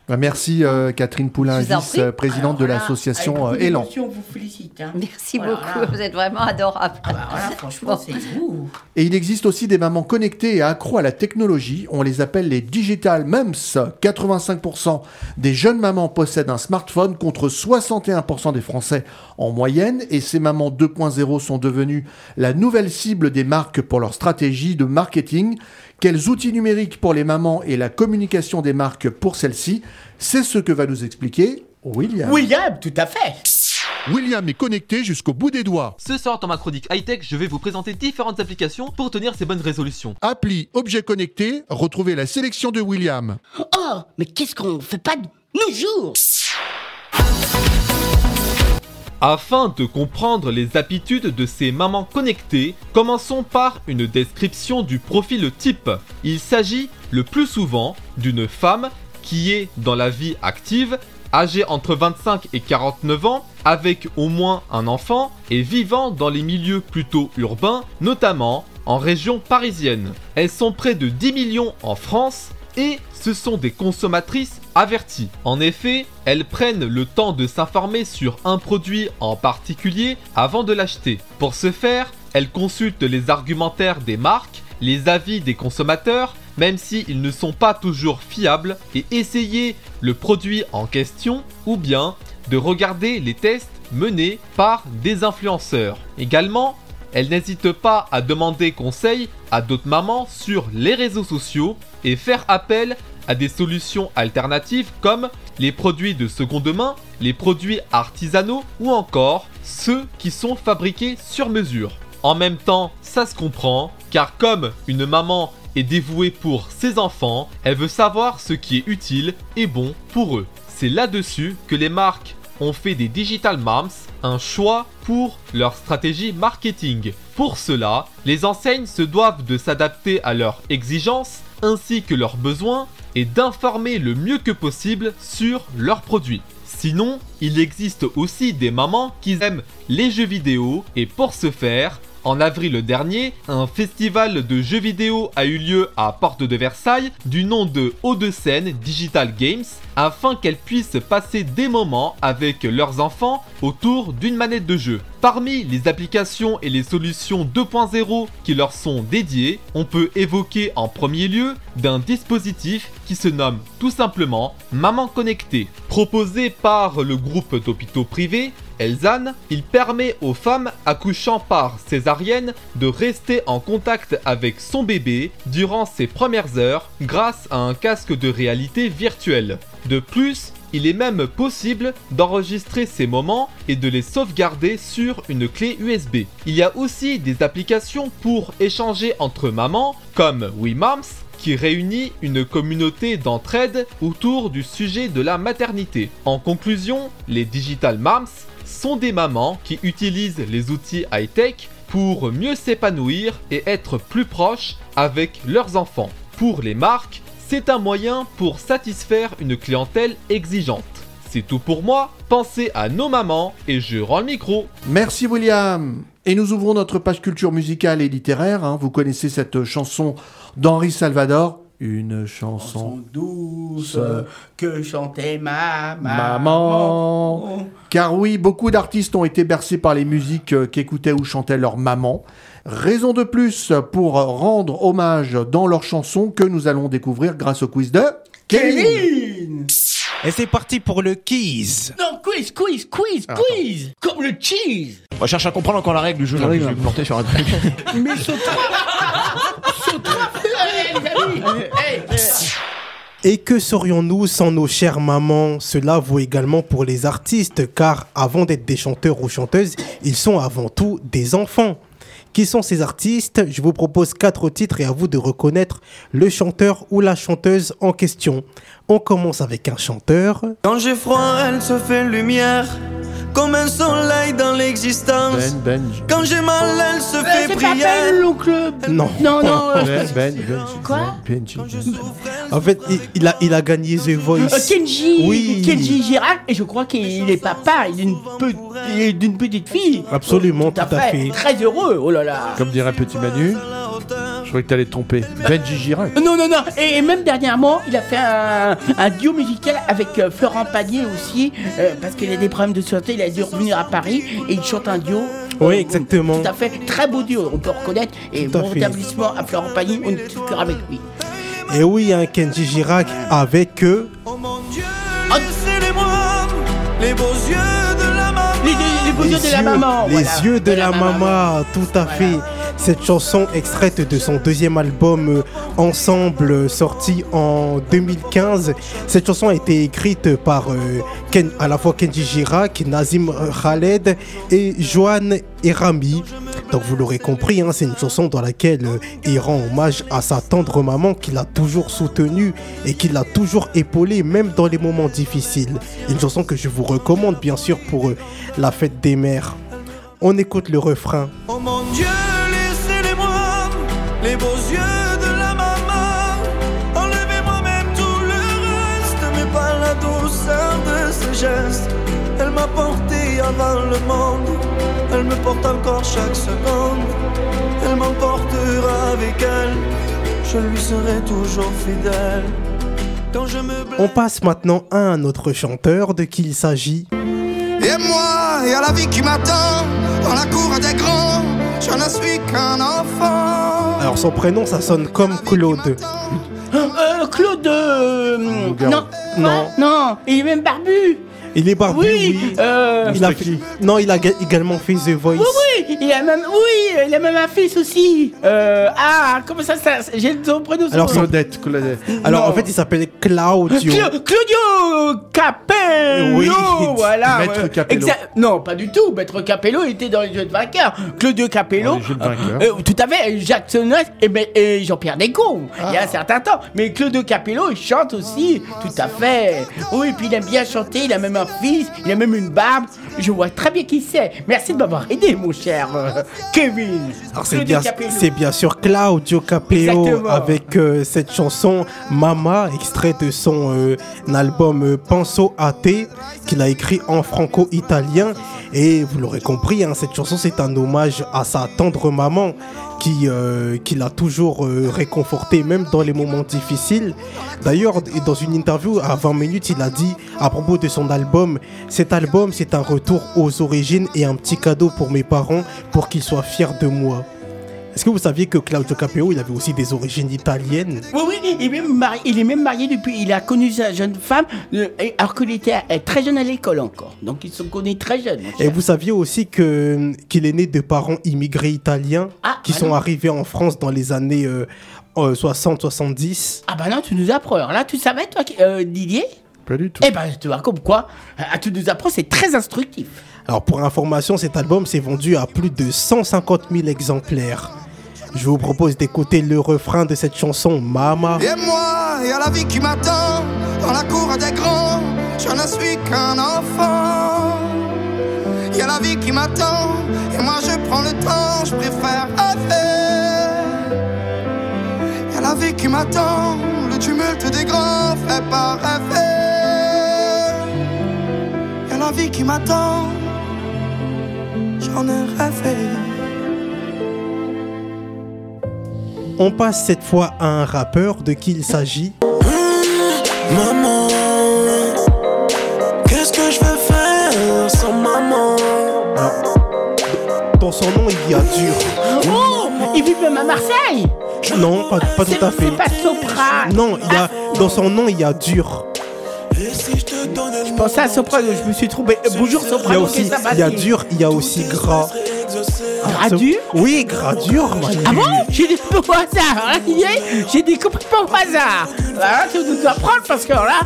Bah, merci euh, Catherine Poulain, vice-présidente de Alors là, l'association euh, Élan. on vous félicite. hein. Merci Voilà, beaucoup, vous êtes vraiment adorable. Ah bah voilà, franchement, c'est vous. Et il existe aussi des mamans connectées et accros à la technologie. On les appelle les digital moms. 85% des jeunes mamans possèdent un smartphone contre 61% des Français en moyenne. Et ces mamans 2.0 sont devenues la nouvelle cible des marques pour leur stratégie de marketing. Quels outils numériques pour les mamans et la communication des marques pour celles-ci? C'est ce que va nous expliquer William. William, tout à fait. William est connecté jusqu'au bout des doigts. Ce soir dans ma chronique high-tech, je vais vous présenter différentes applications pour tenir ces bonnes résolutions. Appli objet connecté, retrouvez la sélection de William. Oh, mais qu'est-ce qu'on fait pas de nos jours? Afin de comprendre les aptitudes de ces mamans connectées, commençons par une description du profil type. Il s'agit le plus souvent d'une femme qui est dans la vie active, âgée entre 25 et 49 ans, avec au moins un enfant et vivant dans les milieux plutôt urbains, notamment en région parisienne. Elles sont près de 10 millions en France et ce sont des consommatrices averties. En effet, elles prennent le temps de s'informer sur un produit en particulier avant de l'acheter. Pour ce faire, elles consultent les argumentaires des marques, les avis des consommateurs, même s'ils ne sont pas toujours fiables, et essayer le produit en question, ou bien de regarder les tests menés par des influenceurs. Également, elle n'hésite pas à demander conseil à d'autres mamans sur les réseaux sociaux et faire appel à des solutions alternatives comme les produits de seconde main, les produits artisanaux ou encore ceux qui sont fabriqués sur mesure. En même temps, ça se comprend, car comme une maman est dévouée pour ses enfants, elle veut savoir ce qui est utile et bon pour eux. C'est là-dessus que les marques ont fait des Digital Moms un choix pour leur stratégie marketing. Pour cela, les enseignes se doivent de s'adapter à leurs exigences ainsi que leurs besoins et d'informer le mieux que possible sur leurs produits. Sinon, il existe aussi des mamans qui aiment les jeux vidéo et pour ce faire, en avril dernier, un festival de jeux vidéo a eu lieu à Porte de Versailles du nom de Haut de Seine Digital Games afin qu'elles puissent passer des moments avec leurs enfants autour d'une manette de jeu. Parmi les applications et les solutions 2.0 qui leur sont dédiées, on peut évoquer en premier lieu d'un dispositif qui se nomme tout simplement Maman Connectée. Proposé par le groupe d'hôpitaux privés, Elzane, il permet aux femmes accouchant par césarienne de rester en contact avec son bébé durant ses premières heures grâce à un casque de réalité virtuelle. De plus, il est même possible d'enregistrer ces moments et de les sauvegarder sur une clé USB. Il y a aussi des applications pour échanger entre mamans comme WeMoms qui réunit une communauté d'entraide autour du sujet de la maternité. En conclusion, les Digital Moms sont des mamans qui utilisent les outils high-tech pour mieux s'épanouir et être plus proches avec leurs enfants. Pour les marques, c'est un moyen pour satisfaire une clientèle exigeante. C'est tout pour moi, pensez à nos mamans et je rends le micro. Merci William. Et nous ouvrons notre page culture musicale et littéraire. hein. Vous connaissez cette chanson d'Henri Salvador. Une chanson douce que chantait ma maman. Car oui, beaucoup d'artistes ont été bercés par les musiques euh, qu'écoutaient ou chantaient leur maman. Raison de plus pour rendre hommage dans leurs chansons que nous allons découvrir grâce au quiz de Kevin Et c'est parti pour le quiz. Non, quiz, quiz, quiz, quiz Comme le cheese On cherche à comprendre encore la règle du jeu. là, je vais me planter sur un truc. Mais Et que serions-nous sans nos chères mamans? Cela vaut également pour les artistes, car avant d'être des chanteurs ou chanteuses, ils sont avant tout des enfants. Qui sont ces artistes? Je vous propose quatre titres et à vous de reconnaître le chanteur ou la chanteuse en question. On commence avec un chanteur. Quand j'ai froid, elle se fait lumière, comme un soleil dans l'existence. Ben Benji. Quand j'ai mal, elle se fait c'est pas Ben, l'oncle. Non. Non, non. euh, Ben, Ben, Ben, Quoi? Benji. En fait, il, il a, il a gagné The Voice. Euh, Kenji, Oui. Kenji Girac, et je crois qu'il est papa d'une pe- il est d'une petite fille. Absolument, tout Tout à à fait. fait. Très heureux, oh là là. Comme dirait Petit Manu. Je croyais que t'allais te tromper. Benji Girac. Non, non, non. Et même dernièrement, il a fait un, un duo musical avec euh, Florent Pagny aussi, euh, parce qu'il a des problèmes de santé. Il a dû revenir à Paris et il chante un duo. Oui, exactement. Tout à fait. Très beau duo, on peut reconnaître. Et Tout à bon fait. rétablissement à Florent Pagny, on est tout cœur avec lui. Et oui, un Kenji Girac avec eux. Laissez-les-moi les beaux yeux de la maman. Les, les beaux yeux de la maman. les voilà. yeux de, la, maman, tout à fait. Cette chanson extraite de son deuxième album euh, Ensemble, euh, sorti en 2015. Cette chanson a été écrite par euh, Ken- à la fois Kenji Girac, Nazim Khaled et Joanne Erami. Donc vous l'aurez compris, hein, c'est une chanson dans laquelle il rend hommage à sa tendre maman qu'il a toujours soutenue et qui l'a toujours épaulée, même dans les moments difficiles. Une chanson que je vous recommande bien sûr pour la fête des mères. On écoute le refrain. Oh mon Dieu, avant le monde, elle me porte encore chaque seconde. Elle m'emportera avec elle, je lui serai toujours fidèle. Quand je me blesse- On passe maintenant à un autre chanteur de qui il s'agit? Et moi, et à la vie qui m'attend, dans la cour des grands, je ne suis qu'un enfant. Alors son prénom ça sonne comme Claude. Euh, Claude. euh, non, Non. non, il est même barbu. Il est barbu, Oui, oui. euh, Il a fait- Non, il a ga- également fait The Voice. Oui, oui, il a même, oui, il a même un fils aussi. Euh, ah, comment ça, ça J'ai son prénom. Alors, son- Claudette, Claudette. Alors Non. en fait il s'appelle Claudio. Cla- Claudio Capello Oui. Voilà Maître ouais. Capello. Exa- Non, pas du tout. Maître Capello était dans les jeux de vainqueurs. Claudio Capello. Dans les jeux de vainqueurs. euh, tout à fait. Jackson West et, ben- et Jean-Pierre Descaux. Il Ah. y a un certain temps. Mais Claudio Capello, il chante aussi. Tout à fait. Oui, et puis il aime bien chanter. Il a même un fils. Il a même une barbe. Je vois très bien qui c'est. Merci de m'avoir aidé, mon cher euh, Kevin. Alors c'est bien, Capello. c'est bien sûr Claudio Capello avec euh, cette chanson Mama, extrait de son euh, album Penso a te qu'il a écrit en franco-italien. Et vous l'aurez compris, hein, cette chanson c'est un hommage à sa tendre maman qui, euh, qui l'a toujours euh, réconforté, même dans les moments difficiles. D'ailleurs, dans une interview à 20 minutes, il a dit à propos de son album, cet album c'est un retour aux origines et un petit cadeau pour mes parents pour qu'ils soient fiers de moi. Est-ce que vous saviez que Claudio Capello, il avait aussi des origines italiennes? Oui, oui, il est, même marié, il est même marié depuis. Il a connu sa jeune femme, euh, alors qu'il était euh, très jeune à l'école encore. Donc ils se connaissent très jeunes. Et vous saviez aussi que qu'il est né de parents immigrés italiens Ah, qui bah sont non. arrivés en France dans les années euh, 60-70 Ah bah non, tu nous apprends. Alors là, tu savais, toi, qui- euh, Didier? Pas du tout. Eh ben, tu vois, comme quoi, tu nous apprends, c'est très instructif. Alors pour information, cet album s'est vendu à plus de 150 000 exemplaires. Je vous propose d'écouter le refrain de cette chanson Mama. Et moi, et à la vie qui m'attend, dans la cour des grands, je ne suis qu'un enfant. Il y a la vie qui m'attend, et moi je prends le temps, je préfère rêver. Il y a la vie qui m'attend, le tumulte des grands fait pas rêver. Il y a la vie qui m'attend, j'en ai rêvé. On passe cette fois à un rappeur de qui il s'agit. Maman, qu'est-ce que je vais faire sans maman? Dans son nom, il y a dur. Oh Il vit même à Marseille Non, pas, tout à fait. C'est pas Sopra Non, il y a, dans son nom, il y a dur. Je pensais à Soprano, je me suis trompé. Bonjour Il y a Soprano, aussi, il y a dur, il y a aussi gras. Gras dur Oui, gras dur, Manu. Ah bon? J'ai des peu au hasard, J'ai des complètement au hasard. Là, tu nous apprendre parce que là,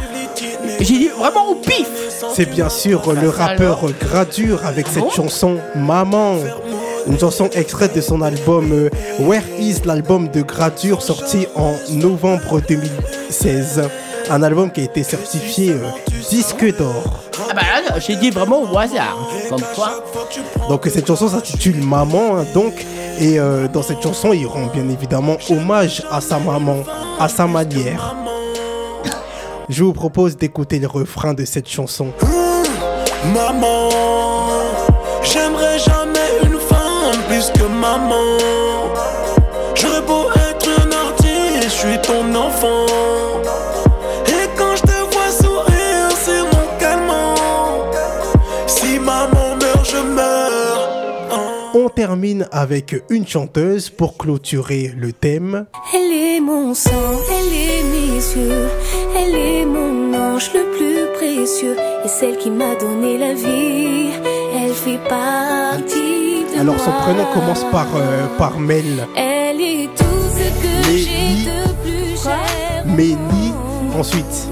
j'ai dit vraiment au pif. C'est bien sûr le rappeur Gradure avec cette chanson Maman. Une chanson extraite de son album euh, Where Is l'album de Gradure sorti en novembre 2016. Un album qui a été certifié euh, disque d'or. J'ai dit vraiment au hasard. Comme quoi Donc cette chanson s'intitule Maman. hein, donc Et euh, dans cette chanson, il rend bien évidemment hommage à sa maman, à sa manière. Je vous propose d'écouter le refrain de cette chanson. Maman, j'aimerais jamais une femme plus que maman. J'aurais beau être un artiste, je suis ton enfant. Termine avec une chanteuse pour clôturer le thème. Elle est mon sang, elle est mes yeux, elle est mon ange le plus précieux et celle qui m'a donné la vie. Elle fait partie de Alors moi. son prénom commence par, euh, par Mel. Elle est tout ce que j'ai de plus cher. Mélie, ensuite.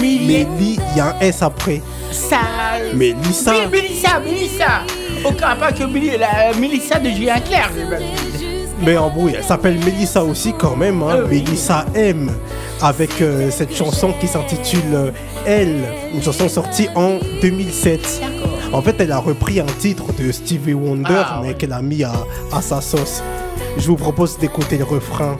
Mélie, il y a un S après. Ça. Mélissa. Oui, Mélissa, Mélissa. Aucun pas que la Mélissa de Julien Clerc. Mais en bruit, elle s'appelle Mélissa aussi quand même. Hein. Mélissa M. Avec euh, cette chanson qui s'intitule euh, Elle. Une chanson sortie en 2007. En fait, elle a repris un titre de Stevie Wonder, Ah, mais qu'elle a mis à, à sa sauce. Je vous propose d'écouter le refrain.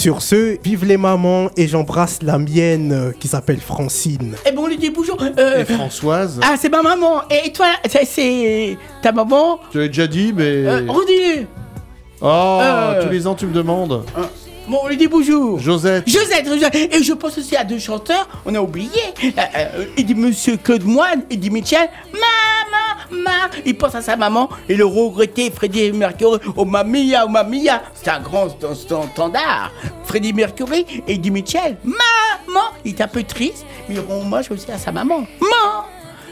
Sur ce, vive les mamans et j'embrasse la mienne euh, qui s'appelle Francine. Eh bon, on lui dit bonjour. euh, Et Françoise Ah, c'est ma maman. Et toi, c'est- c'est ta maman Tu l'as déjà dit, mais. euh, Redis-le. Oh, Euh. tous les ans tu me demandes. Bon, on lui dit bonjour. Josette. Josette, Josette. Et je pense aussi à deux chanteurs, on a oublié. Euh, euh, il dit Monsieur Claude Moine, il dit Michel, maman. Il pense à sa maman et le regretté Freddie Mercury, oh mamia, oh mamia. C'est un grand st- st- standard. Freddie Mercury et il dit Michel, maman. Il est un peu triste, mais il rend hommage aussi à sa maman. Maman.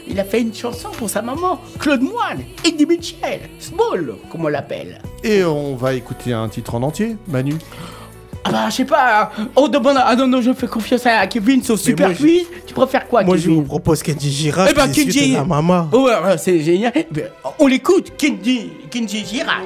Il a fait une chanson pour sa maman, Claude Moine, et dit Michel, Small, comme on l'appelle. Et on va écouter un titre en entier, Manu. Ah bah, je sais pas. On demande. Ah non, non, je fais confiance à Kevin sur Super moi, je- Quiz. Tu préfères quoi, Moi, je Kevin vous propose Kenji Girac Eh ben, suites Kenji. de la maman. Oh, ouais, ouais, c'est génial. Eh ben, on l'écoute, Kenji, Kenji Girac.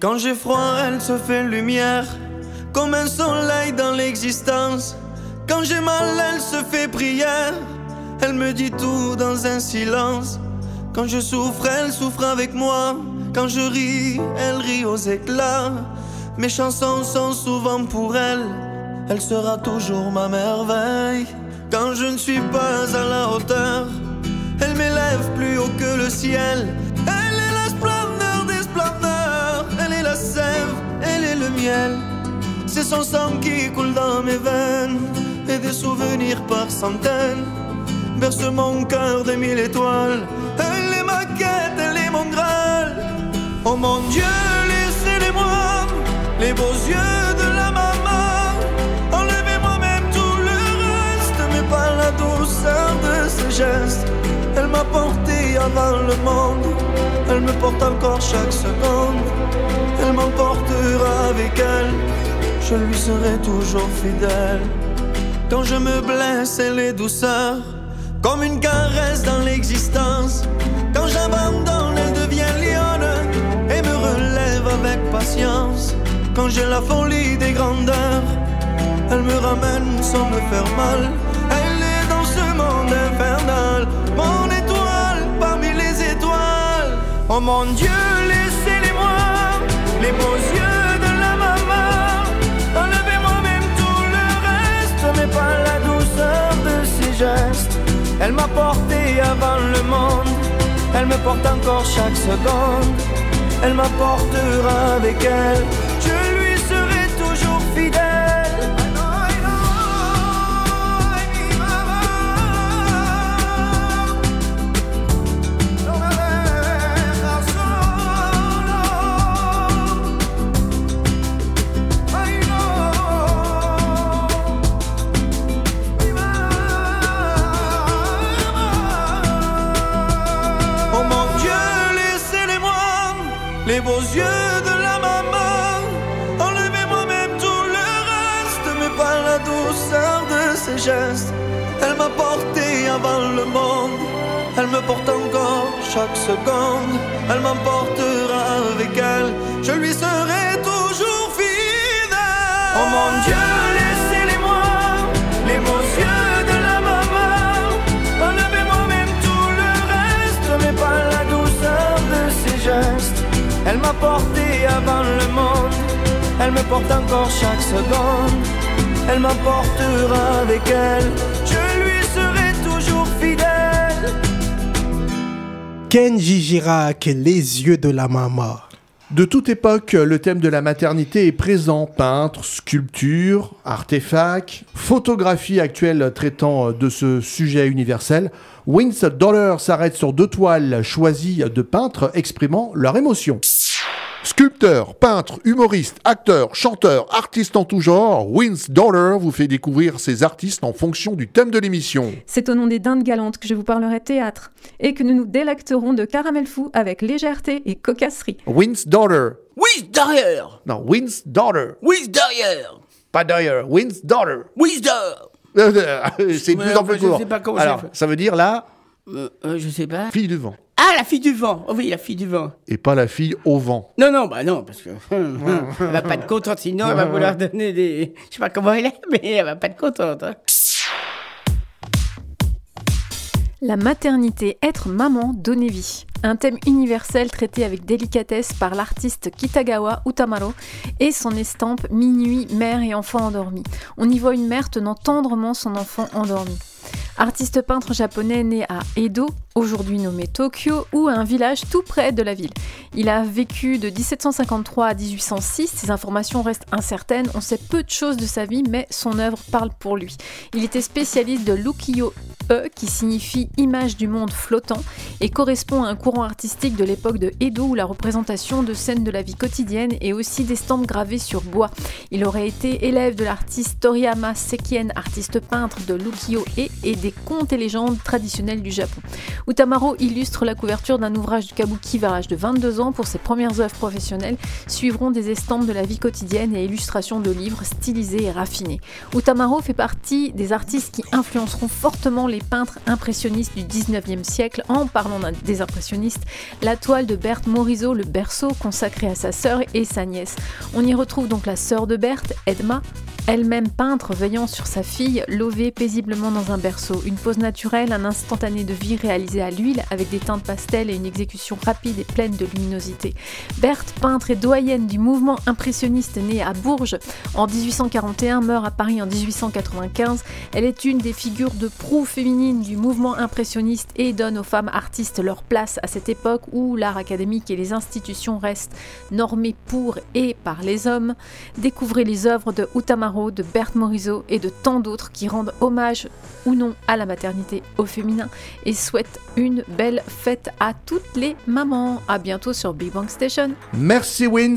Quand j'ai froid, elle se fait lumière, comme un soleil dans l'existence. Quand j'ai mal, elle se fait prière, elle me dit tout dans un silence. Quand je souffre, elle souffre avec moi. Quand je ris, elle rit aux éclats. Mes chansons sont souvent pour elle, elle sera toujours ma merveille. Quand je ne suis pas à la hauteur, elle m'élève plus haut que le ciel. Elle est la splendeur des splendeurs, elle est la sève, elle est le miel. C'est son sang qui coule dans mes veines et des souvenirs par centaines. Berce mon cœur de mille étoiles. Elle est ma quête, elle est mon graal. Oh mon Dieu, laissez-les-moi, les beaux yeux de la maman. Enlevez-moi même tout le reste, mais pas la douceur de ses gestes. Elle m'a porté avant le monde, elle me porte encore chaque seconde. Elle m'emportera avec elle, je lui serai toujours fidèle. Quand je me blesse, elle est douceur, comme une caresse dans l'existence. Quand j'abandonne, elle devient lionne et me relève avec patience. Quand j'ai la folie des grandeurs, elle me ramène sans me faire mal. Elle est dans ce monde infernal, mon étoile parmi les étoiles. Oh mon Dieu, laissez-les-moi, les Elle m'a porté avant le monde, elle me porte encore chaque seconde. Elle m'apportera avec elle, les beaux yeux de la maman. Enlevez-moi même tout le reste, mais pas la douceur de ses gestes. Elle m'a porté avant le monde, elle me porte encore chaque seconde. Elle m'emportera avec elle, je lui serai toujours fidèle. Oh mon Dieu, Elle m'a porté avant le monde, elle me porte encore chaque seconde. Elle m'emportera avec elle, je lui serai toujours fidèle. Kenji Girac, les yeux de la maman. De toute époque, le thème de la maternité est présent. Peintres, sculptures, artefacts, photographies actuelles traitant de ce sujet universel. Wins Dollar s'arrête sur deux toiles choisies de peintres exprimant leur émotion. Sculpteur, peintre, humoriste, acteur, chanteur, artiste en tout genre, Wins Dollar vous fait découvrir ces artistes en fonction du thème de l'émission. C'est au nom des dindes galantes que je vous parlerai théâtre et que nous nous délecterons de caramel fou avec légèreté et cocasserie. Wins Dollar. Oui, derrière Non, Wins Dollar. Oui, derrière Pas Dollar, Wins Dollar. Oui, derrière C'est de plus en plus je court. sais pas comment Alors, ça veut dire la Euh, euh, je sais pas. fille du vent. Ah, la fille du vent Oh Oui, la fille du vent. Et pas la fille au vent. Non, non, bah non, parce que elle va pas être contente, sinon elle va vouloir donner des... Je sais pas comment elle est, mais elle va pas être contente. hein. La maternité, être maman, donner vie. Un thème universel traité avec délicatesse par l'artiste Kitagawa Utamaro et son estampe Minuit, mère et enfant endormi. On y voit une mère tenant tendrement son enfant endormi. Artiste peintre japonais né à Edo, aujourd'hui nommé Tokyo, ou un village tout près de la ville. Il a vécu de 1753 à 1806, ses informations restent incertaines, on sait peu de choses de sa vie, mais son œuvre parle pour lui. Il était spécialiste de l'ukiyo-e, qui signifie image du monde flottant, et correspond à un courant artistique de l'époque de Edo où la représentation de scènes de la vie quotidienne et aussi d'estampes gravées sur bois. Il aurait été élève de l'artiste Toriyama Sekien, artiste peintre de l'ukiyo-e et des contes et légendes traditionnelles du Japon. Utamaro illustre la couverture d'un ouvrage du kabuki vers l'âge de 22 ans pour ses premières œuvres professionnelles, suivront des estampes de la vie quotidienne et illustrations de livres stylisés et raffinés. Utamaro fait partie des artistes qui influenceront fortement les peintres impressionnistes du 19e siècle en parlant des impressionnistes, la toile de Berthe Morisot, le berceau consacré à sa sœur et sa nièce. On y retrouve donc la sœur de Berthe, Edma, elle-même peintre veillant sur sa fille, lovée paisiblement dans un berceau. Une pose naturelle, un instantané de vie réalisé à l'huile avec des teintes pastel et une exécution rapide et pleine de luminosité. Berthe, peintre et doyenne du mouvement impressionniste née à Bourges en 1841, meurt à Paris en 1895. Elle est une des figures de proue féminine du mouvement impressionniste et donne aux femmes artistes leur place à cette époque où l'art académique et les institutions restent normés pour et par les hommes. Découvrez les œuvres de Utamaro, de Berthe Morisot et de tant d'autres qui rendent hommage ou non à la maternité au féminin et souhaitent une belle fête à toutes les mamans. À bientôt sur Big Bang Station. Merci Wins.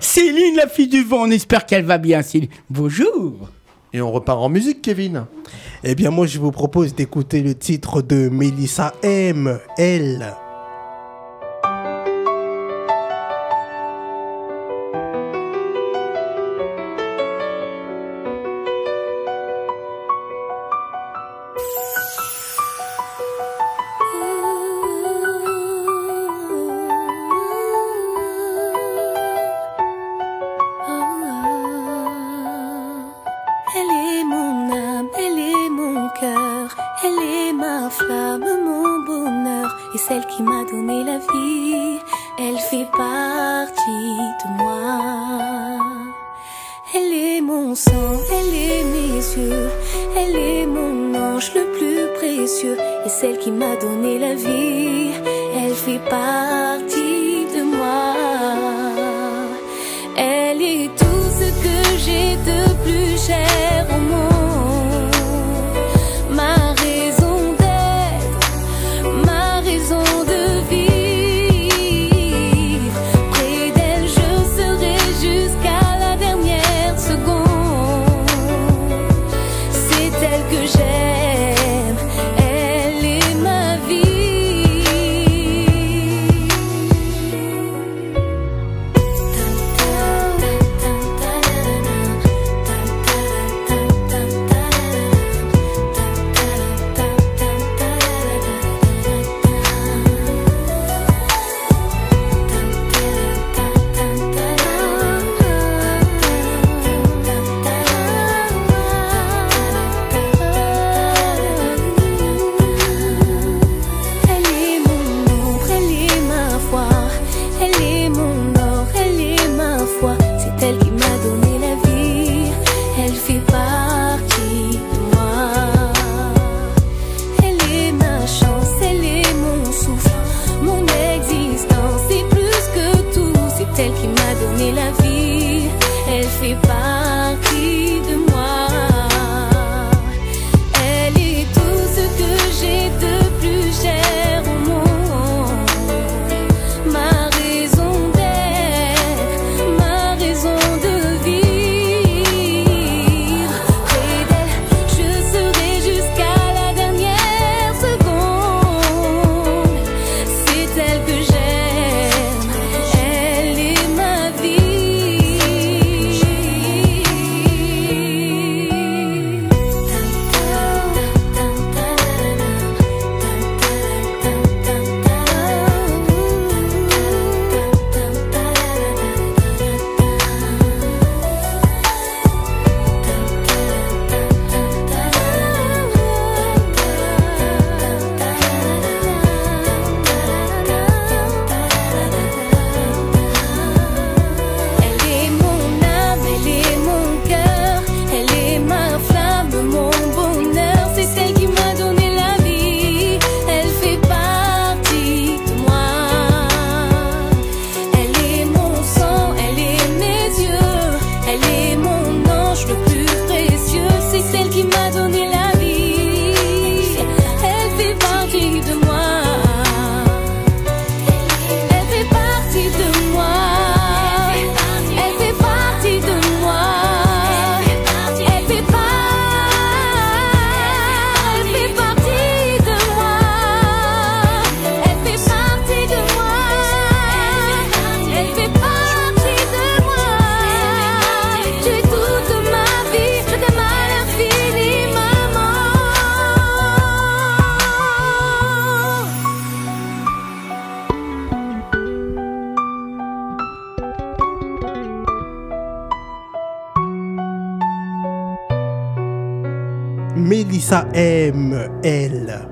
Céline, la fille du vent, on espère qu'elle va bien, Céline. Bonjour Et on repart en musique, Kevin. Eh bien, moi, je vous propose d'écouter le titre de Melissa M. Elle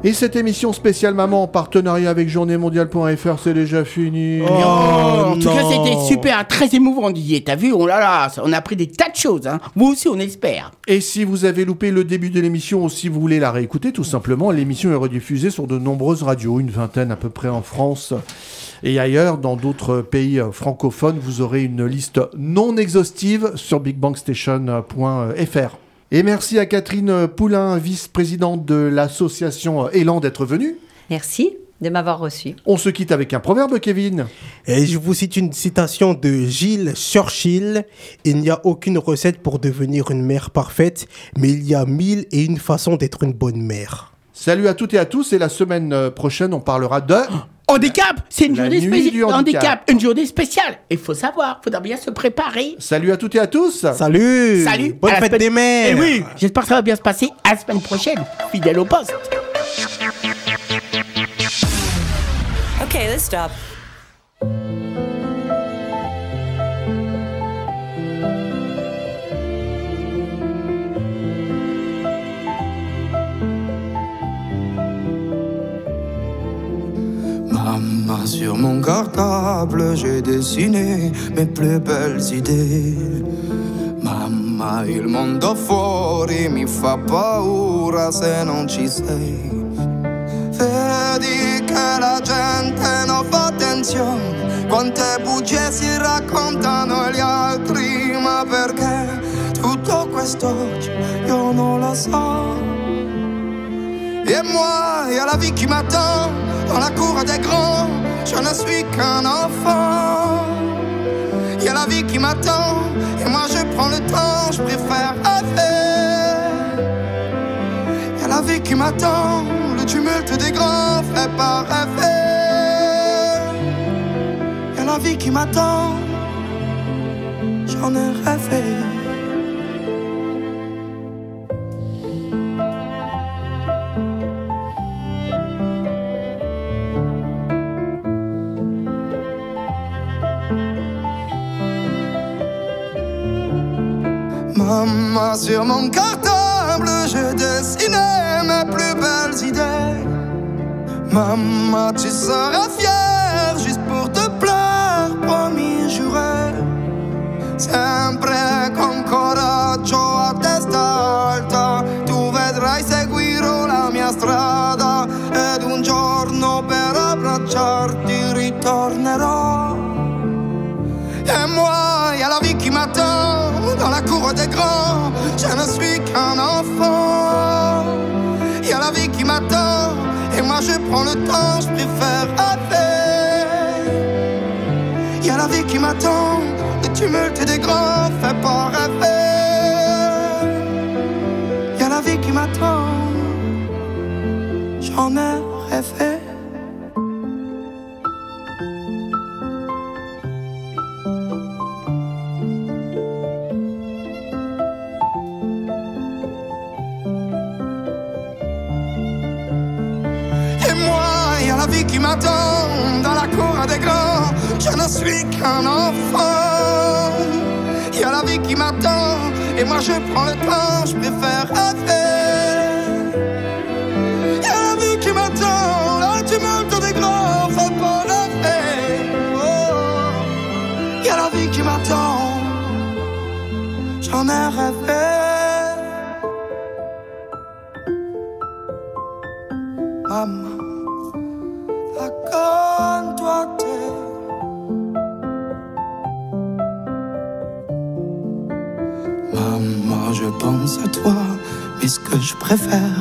Et cette émission spéciale maman en partenariat avec journéemondiale.fr, c'est déjà fini. Oh, en tout cas, c'était super, très émouvant, Didier. T'as vu, oh là là, ça- on a appris des tas de choses. Hein. Vous aussi, on espère. Et si vous avez loupé le début de l'émission ou si vous voulez la réécouter, tout simplement, l'émission est rediffusée sur de nombreuses radios, une vingtaine à peu près en France. Et ailleurs, dans d'autres pays francophones, vous aurez une liste non exhaustive sur bigbangstation.fr. Et merci à Catherine Poulain, vice-présidente de l'association Élan, d'être venue. Merci de m'avoir reçu. On se quitte avec un proverbe, Kevin. Et je vous cite une citation de Gilles Churchill. Il n'y a aucune recette pour devenir une mère parfaite, mais il y a mille et une façons d'être une bonne mère. Salut à toutes et à tous, et la semaine prochaine, on parlera de... Handicap C'est une journée spéciale. handicap. Une journée spéciale. Il faut savoir, faudra bien se préparer. Salut à toutes et à tous Salut Salut Bonne fête semaine- des mères Eh oui J'espère que ça va bien se passer à la semaine prochaine. Fidèle au poste. Okay, let's stop. Sur mon cartable, j'ai dessiné mes plus belles idées. Mamma, il mondo fuori mi fa paura se non ci sei. Vedi che la gente non fa attenzione, quante bugie si raccontano gli altri, ma perché tutto questo io non lo so. Et moi, y a la vie qui m'attend dans la cour des grands. Je ne suis qu'un enfant. Y a la vie qui m'attend et moi je prends le temps, je préfère rêver. Y a la vie qui m'attend, le tumulte des grands fait pas rêver. Y a la vie qui m'attend, j'en ai rêvé. Maman, sur mon cartable, j'ai dessiné mes plus belles idées. Maman, tu seras fière juste pour te plaire, promis, juré. Sempre con coraggio a testa je ne suis qu'un enfant. Il y a la vie qui m'attend, et moi je prends le temps, je préfère rêver. Y a la vie qui m'attend, le tumulte des grands fait pas rêver. Y a la vie qui m'attend, j'en ai dans la cour des grands. Je ne suis qu'un enfant. Il y a la vie qui m'attend. Et moi, je prends le temps, je préfère rêver. Il y a la vie qui m'attend. Là, tu tumulte des grands, faut pas rêver. Il y a la vie qui m'attend. J'en ai rêvé. Maman, pense à toi, mais ce que je préfère,